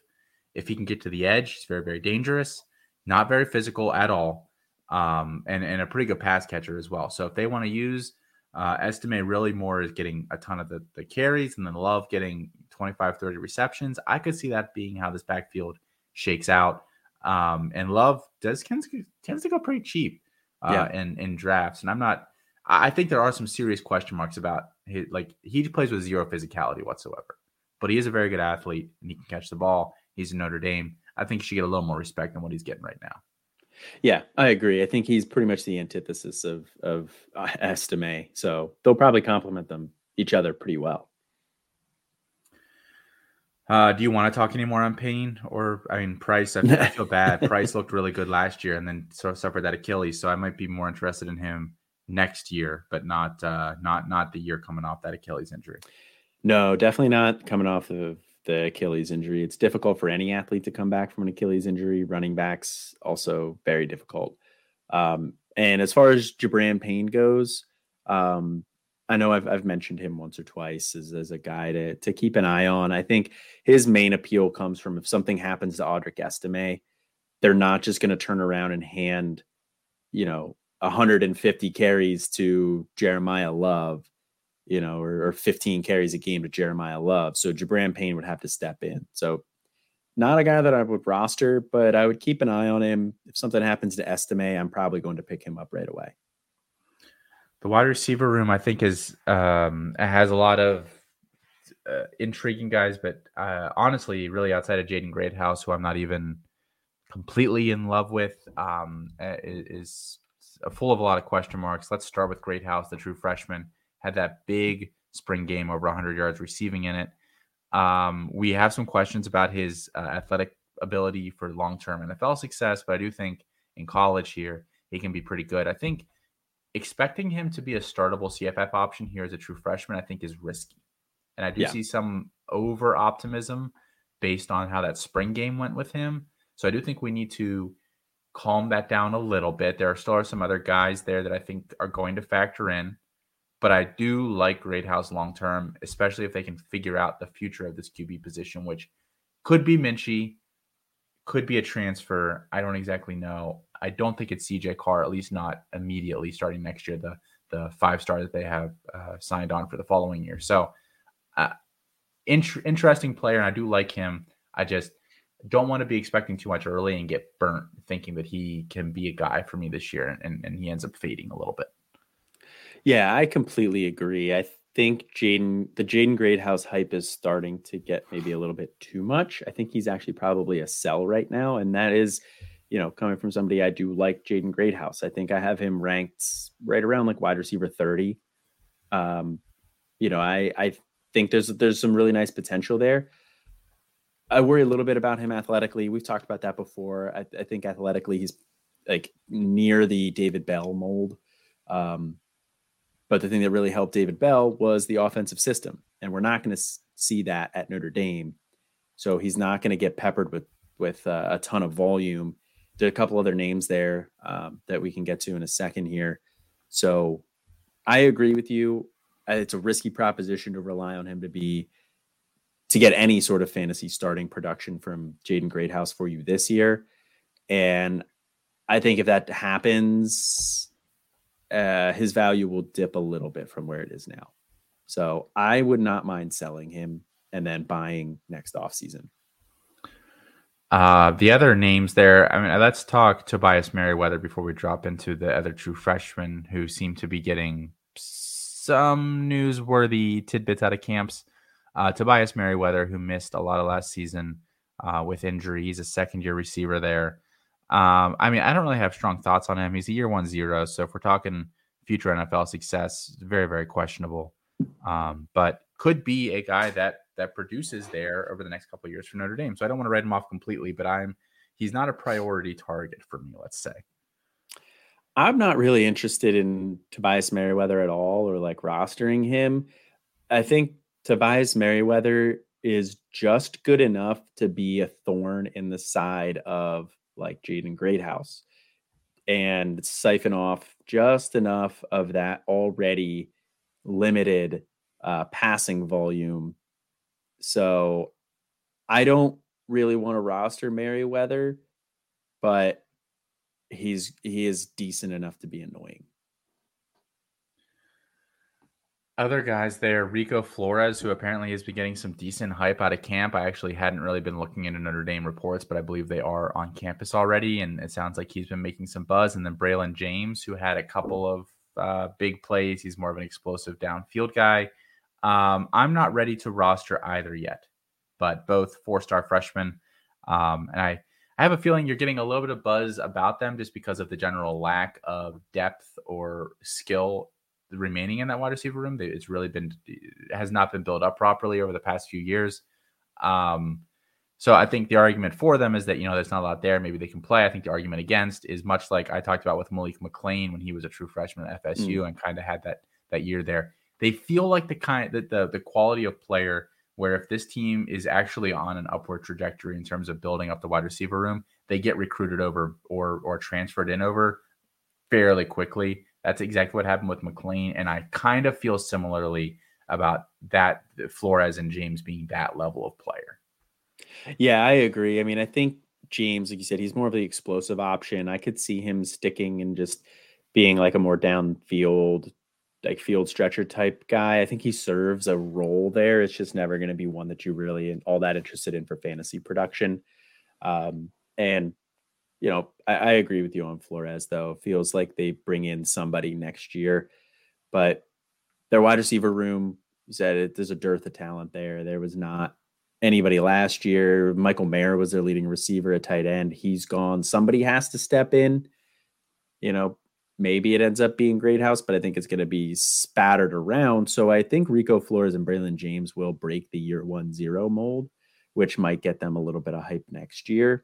If he can get to the edge, he's very, very dangerous. Not very physical at all, um, and and a pretty good pass catcher as well. So if they want to use uh, Estime really more is getting a ton of the, the carries and then Love getting 25, 30 receptions. I could see that being how this backfield shakes out. Um, and Love does tends, tends to go pretty cheap uh, yeah. in, in drafts. And I'm not I think there are some serious question marks about his, like he plays with zero physicality whatsoever, but he is a very good athlete and he can catch the ball. He's in Notre Dame. I think he should get a little more respect than what he's getting right now. Yeah, I agree. I think he's pretty much the antithesis of of uh, Estime. So they'll probably complement them each other pretty well. Uh, do you want to talk anymore on Payne or I mean Price? I, I feel bad. Price looked really good last year and then sort of suffered that Achilles, so I might be more interested in him next year, but not uh, not not the year coming off that Achilles injury. No, definitely not coming off of the Achilles injury. It's difficult for any athlete to come back from an Achilles injury. Running backs also very difficult. Um, and as far as Gi'Bran Payne goes, um, I know I've, I've mentioned him once or twice as, as a guy to, to keep an eye on. I think his main appeal comes from if something happens to Audric Estime, they're not just going to turn around and hand, you know, 150 carries to Jeremiyah Love, you know, or, or 15 carries a game to Jeremiyah Love. So Gi'Bran Payne would have to step in. So not a guy that I would roster, but I would keep an eye on him. If something happens to Estime, I'm probably going to pick him up right away. The wide receiver room, I think, is um, has a lot of uh, intriguing guys, but uh, honestly, really outside of Jaden Greathouse, who I'm not even completely in love with, um, is full of a lot of question marks. Let's start with Greathouse, the true freshman, had that big spring game over 100 yards receiving in it. Um, we have some questions about his uh, athletic ability for long term NFL success, but I do think in college here, he can be pretty good. I think expecting him to be a startable CFF option here as a true freshman, I think is risky. And I do yeah. see some over optimism based on how that spring game went with him. So I do think we need to calm that down a little bit. There are still are some other guys there that I think are going to factor in, but I do like Greathouse long term, especially if they can figure out the future of this QB position, which could be Minchey, could be a transfer. I don't exactly know. I don't think it's CJ Carr, at least not immediately starting next year. The the five star that they have uh, signed on for the following year. So, uh, int- interesting player, and I do like him. I just don't want to be expecting too much early and get burnt thinking that he can be a guy for me this year and, and he ends up fading a little bit. Yeah, I completely agree. I think Jaden the Jaden Greathouse hype is starting to get maybe a little bit too much. I think he's actually probably a sell right now. And that is, you know, coming from somebody I do like Jaden Greathouse. I think I have him ranked right around like wide receiver 30. Um, you know, I I think there's there's some really nice potential there. I worry a little bit about him athletically. We've talked about that before. I, I think athletically, he's like near the David Bell mold. Um, but the thing that really helped David Bell was the offensive system, and we're not going to see that at Notre Dame. So he's not going to get peppered with with uh, a ton of volume. Did a couple other names there um, that we can get to in a second here. So I agree with you. Uh, it's a risky proposition to rely on him to be to get any sort of fantasy starting production from Jaden Greathouse for you this year. And I think if that happens, uh, his value will dip a little bit from where it is now. So I would not mind selling him and then buying next offseason. Uh, the other names there, I mean, let's talk Tobias Merriweather before we drop into the other true freshmen who seem to be getting some newsworthy tidbits out of camps. Uh, Tobias Merriweather, who missed a lot of last season uh, with injury, he's a second year receiver there. Um, I mean, I don't really have strong thoughts on him. He's a year one zero. So if we're talking future NFL success, very, very questionable. Um, but could be a guy that that produces there over the next couple years for Notre Dame. So I don't want to write him off completely, but I'm he's not a priority target for me, let's say. I'm not really interested in Tobias Merriweather at all or like rostering him. I think Tobias Merriweather is just good enough to be a thorn in the side of like Jaden Greathouse and siphon off just enough of that already limited uh, passing volume. So I don't really want to roster Merriweather, but he's he is decent enough to be annoying. Other guys there, Rico Flores, who apparently has been getting some decent hype out of camp. I actually hadn't really been looking into Notre Dame reports, but I believe they are on campus already, and it sounds like he's been making some buzz. And then Braylon James, who had a couple of uh, big plays. He's more of an explosive downfield guy. Um, I'm not ready to roster either yet, but both four-star freshmen, um, and I I have a feeling you're getting a little bit of buzz about them just because of the general lack of depth or skill remaining in that wide receiver room. It's really been has not been built up properly over the past few years. Um, so I think the argument for them is that you know there's not a lot there. Maybe they can play. I think the argument against is much like I talked about with Malik McClain when he was a true freshman at FSU mm. and kind of had that that year there. They feel like the kind that the the quality of player where if this team is actually on an upward trajectory in terms of building up the wide receiver room, they get recruited over or or transferred in over fairly quickly. That's exactly what happened with McClain, And I kind of feel similarly about that Flores and James being that level of player. Yeah, I agree. I mean, I think James, like you said, he's more of the explosive option. I could see him sticking and just being like a more downfield, like field stretcher type guy. I think he serves a role there. It's just never going to be one that you really all that interested in for fantasy production. Um, and you know, I, I, agree with you on Flores, though. Feels like they bring in somebody next year, but their wide receiver room, you said it, there's a dearth of talent there. There was not anybody last year. Michael Mayer was their leading receiver at tight end. He's gone. Somebody has to step in. You know, maybe it ends up being Greathouse, but I think it's going to be spattered around. So I think Rico Flores and Braylon James will break the year one zero mold, which might get them a little bit of hype next year.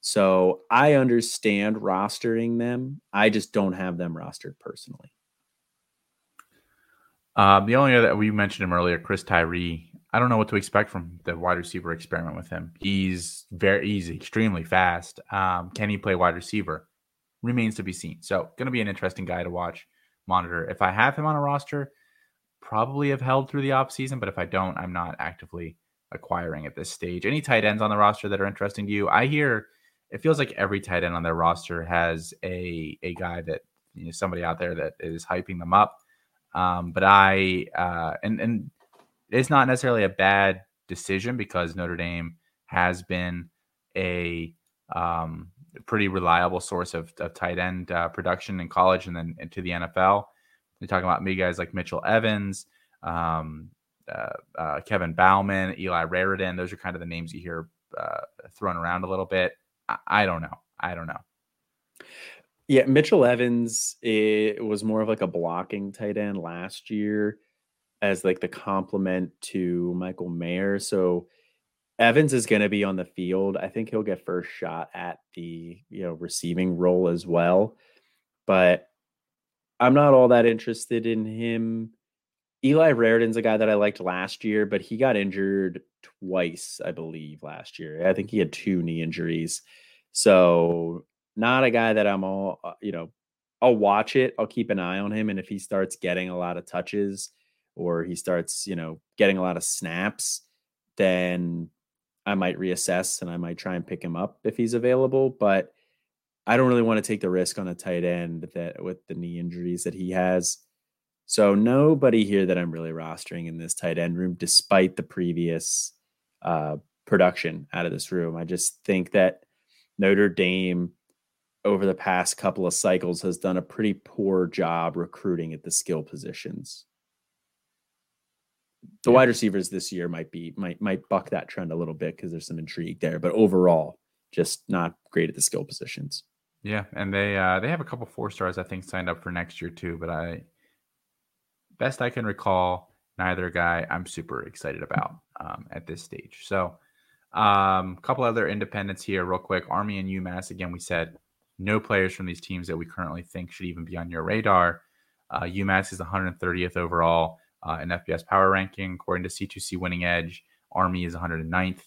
So I understand rostering them. I just don't have them rostered personally. Um, the only other we mentioned him earlier, Chris Tyree. I don't know what to expect from the wide receiver experiment with him. He's very he's extremely fast. Um, can he play wide receiver? Remains to be seen. So, going to be an interesting guy to watch, monitor. If I have him on a roster, probably have held through the off season. But if I don't, I'm not actively acquiring at this stage. Any tight ends on the roster that are interesting to you? I hear it feels like every tight end on their roster has a a guy that you know somebody out there that is hyping them up. Um, but I uh, and and it's not necessarily a bad decision because Notre Dame has been a um, pretty reliable source of, of tight end uh, production in college and then into the NFL. You're talking about me guys like Mitchell Evans, um, uh, uh, Kevin Bauman, Eli Raridon. Those are kind of the names you hear uh, thrown around a little bit. I, don't know. I don't know. Yeah, Mitchell Evans it was more of like a blocking tight end last year as like the complement to Michael Mayer. So Evans is going to be on the field. I think he'll get first shot at the, you know, receiving role as well. But I'm not all that interested in him. Eli Raridon's a guy that I liked last year, but he got injured twice, I believe, last year. I think he had two knee injuries. So not a guy that I'm all, uh, you know, I'll watch it. I'll keep an eye on him. And if he starts getting a lot of touches or he starts, you know, getting a lot of snaps, then I might reassess and I might try and pick him up if he's available. But I don't really want to take the risk on a tight end that with the knee injuries that he has. So nobody here that I'm really rostering in this tight end room, despite the previous uh, production out of this room. I just think that Notre Dame over the past couple of cycles has done a pretty poor job recruiting at the skill positions. The yeah. wide receivers this year might be might might buck that trend a little bit because there's some intrigue there, but overall, just not great at the skill positions. Yeah, and they uh, they have a couple four stars I think signed up for next year too. But I, best I can recall, neither guy I'm super excited about um, at this stage. So, a um, couple other independents here, real quick. Army and UMass. Again, we said no players from these teams that we currently think should even be on your radar. Uh, UMass is 130th overall uh, in FBS power ranking, according to C2C Winning Edge. Army is 109th.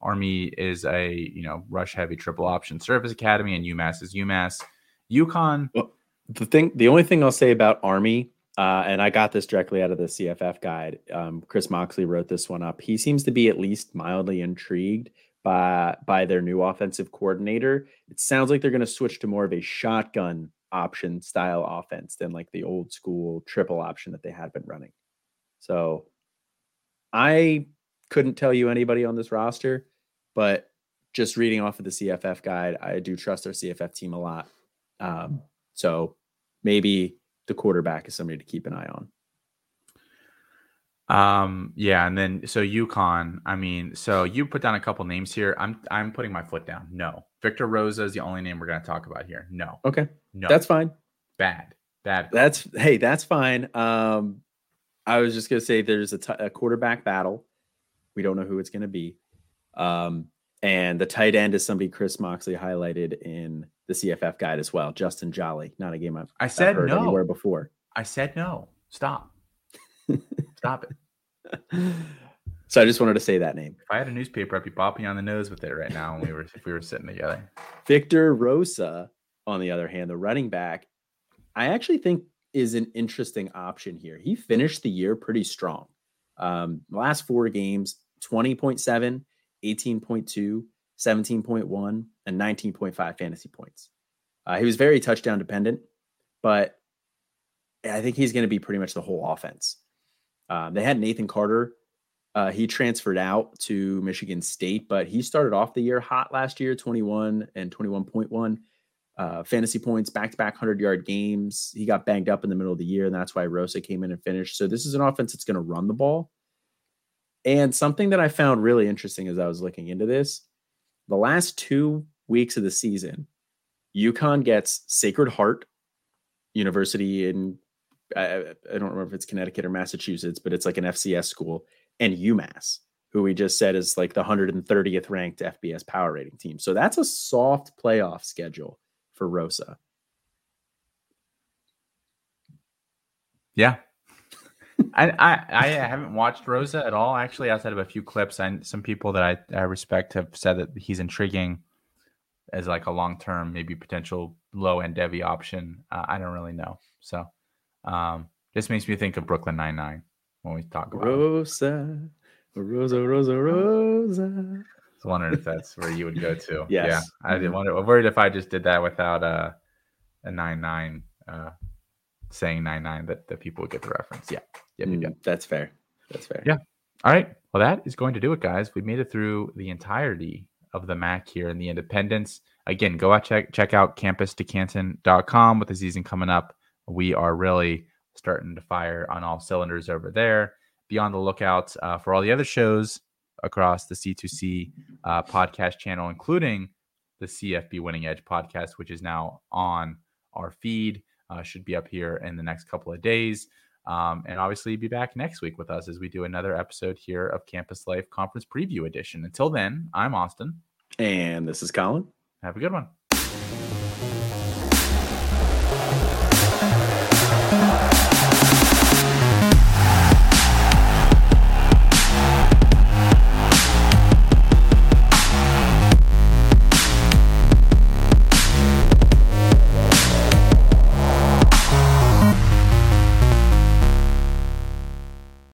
Army is a you know rush heavy triple option service academy, and UMass is UMass. UConn. Well, the thing, the only thing I'll say about Army, uh, and I got this directly out of the CFF guide. Um, Chris Moxley wrote this one up. He seems to be at least mildly intrigued by by their new offensive coordinator. It sounds like they're going to switch to more of a shotgun option style offense than like the old school triple option that they had been running. So I couldn't tell you anybody on this roster, but just reading off of the CFF guide, I do trust our CFF team a lot. Um, so maybe the quarterback is somebody to keep an eye on. Um, yeah, and then so UConn. I mean, so you put down a couple names here. I'm I'm putting my foot down. No, Victor Rosa is the only name we're going to talk about here. No. Okay. No. That's fine. Bad. Bad. That's hey, that's fine. Um, I was just going to say there's a, t- a quarterback battle. We don't know who it's going to be. Um, and the tight end is somebody Chris Moxley highlighted in the CFF guide as well. Justin Joly, not a game I've, I said I've no. anywhere before. I said no. Stop. Stop it. So I just wanted to say that name. If I had a newspaper, I'd be bopping on the nose with it right now when we were if we were sitting together. Victor Rosa, on the other hand, the running back, I actually think is an interesting option here. He finished the year pretty strong. Um, last four games, 20.7, 18.2, 17.1, and 19.5 fantasy points. Uh, he was very touchdown dependent, but I think he's going to be pretty much the whole offense. Um, they had Nathan Carter. Uh, he transferred out to Michigan State, but he started off the year hot last year 21 and 21.1 uh, fantasy points, back to back 100 yard games. He got banged up in the middle of the year, and that's why Rosa came in and finished. So, this is an offense that's going to run the ball. And something that I found really interesting as I was looking into this the last two weeks of the season, UConn gets Sacred Heart University in I, I, don't remember if it's Connecticut or Massachusetts, but it's like an FCS school, and UMass, who we just said is like the 130th ranked FBS power rating team. So that's a soft playoff schedule for Rosa. Yeah. I, I, I haven't watched Rosa at all, actually, outside of a few clips. And some people that I, I respect have said that he's intriguing as like a long term, maybe potential low end devy option. Uh, I don't really know. So um, this makes me think of Brooklyn Nine Nine when we talk about Rosa, Rosa, Rosa, Rosa. Wondering if that's where you would go to. Yes. Yeah, I didn't mm-hmm. wonder. I'm worried if I just did that without a a nine nine, uh, saying nine nine that the people would get the reference. Yeah, yeah, mm, that's fair. That's fair. Yeah. All right. Well, that is going to do it, guys. We made it through the entirety of the MAC here in the Independents. Again, go out check check out campus2canton.com with the season coming up we are really starting to fire on all cylinders over there. Be on the lookout uh, for all the other shows across the C2C uh, podcast channel, including the CFB Winning Edge podcast, which is now on our feed. Uh, should be up here in the next couple of days. Um, and obviously, be back next week with us as we do another episode here of Campus Life Conference Preview Edition. Until then, I'm Austin. And this is Colin. Have a good one.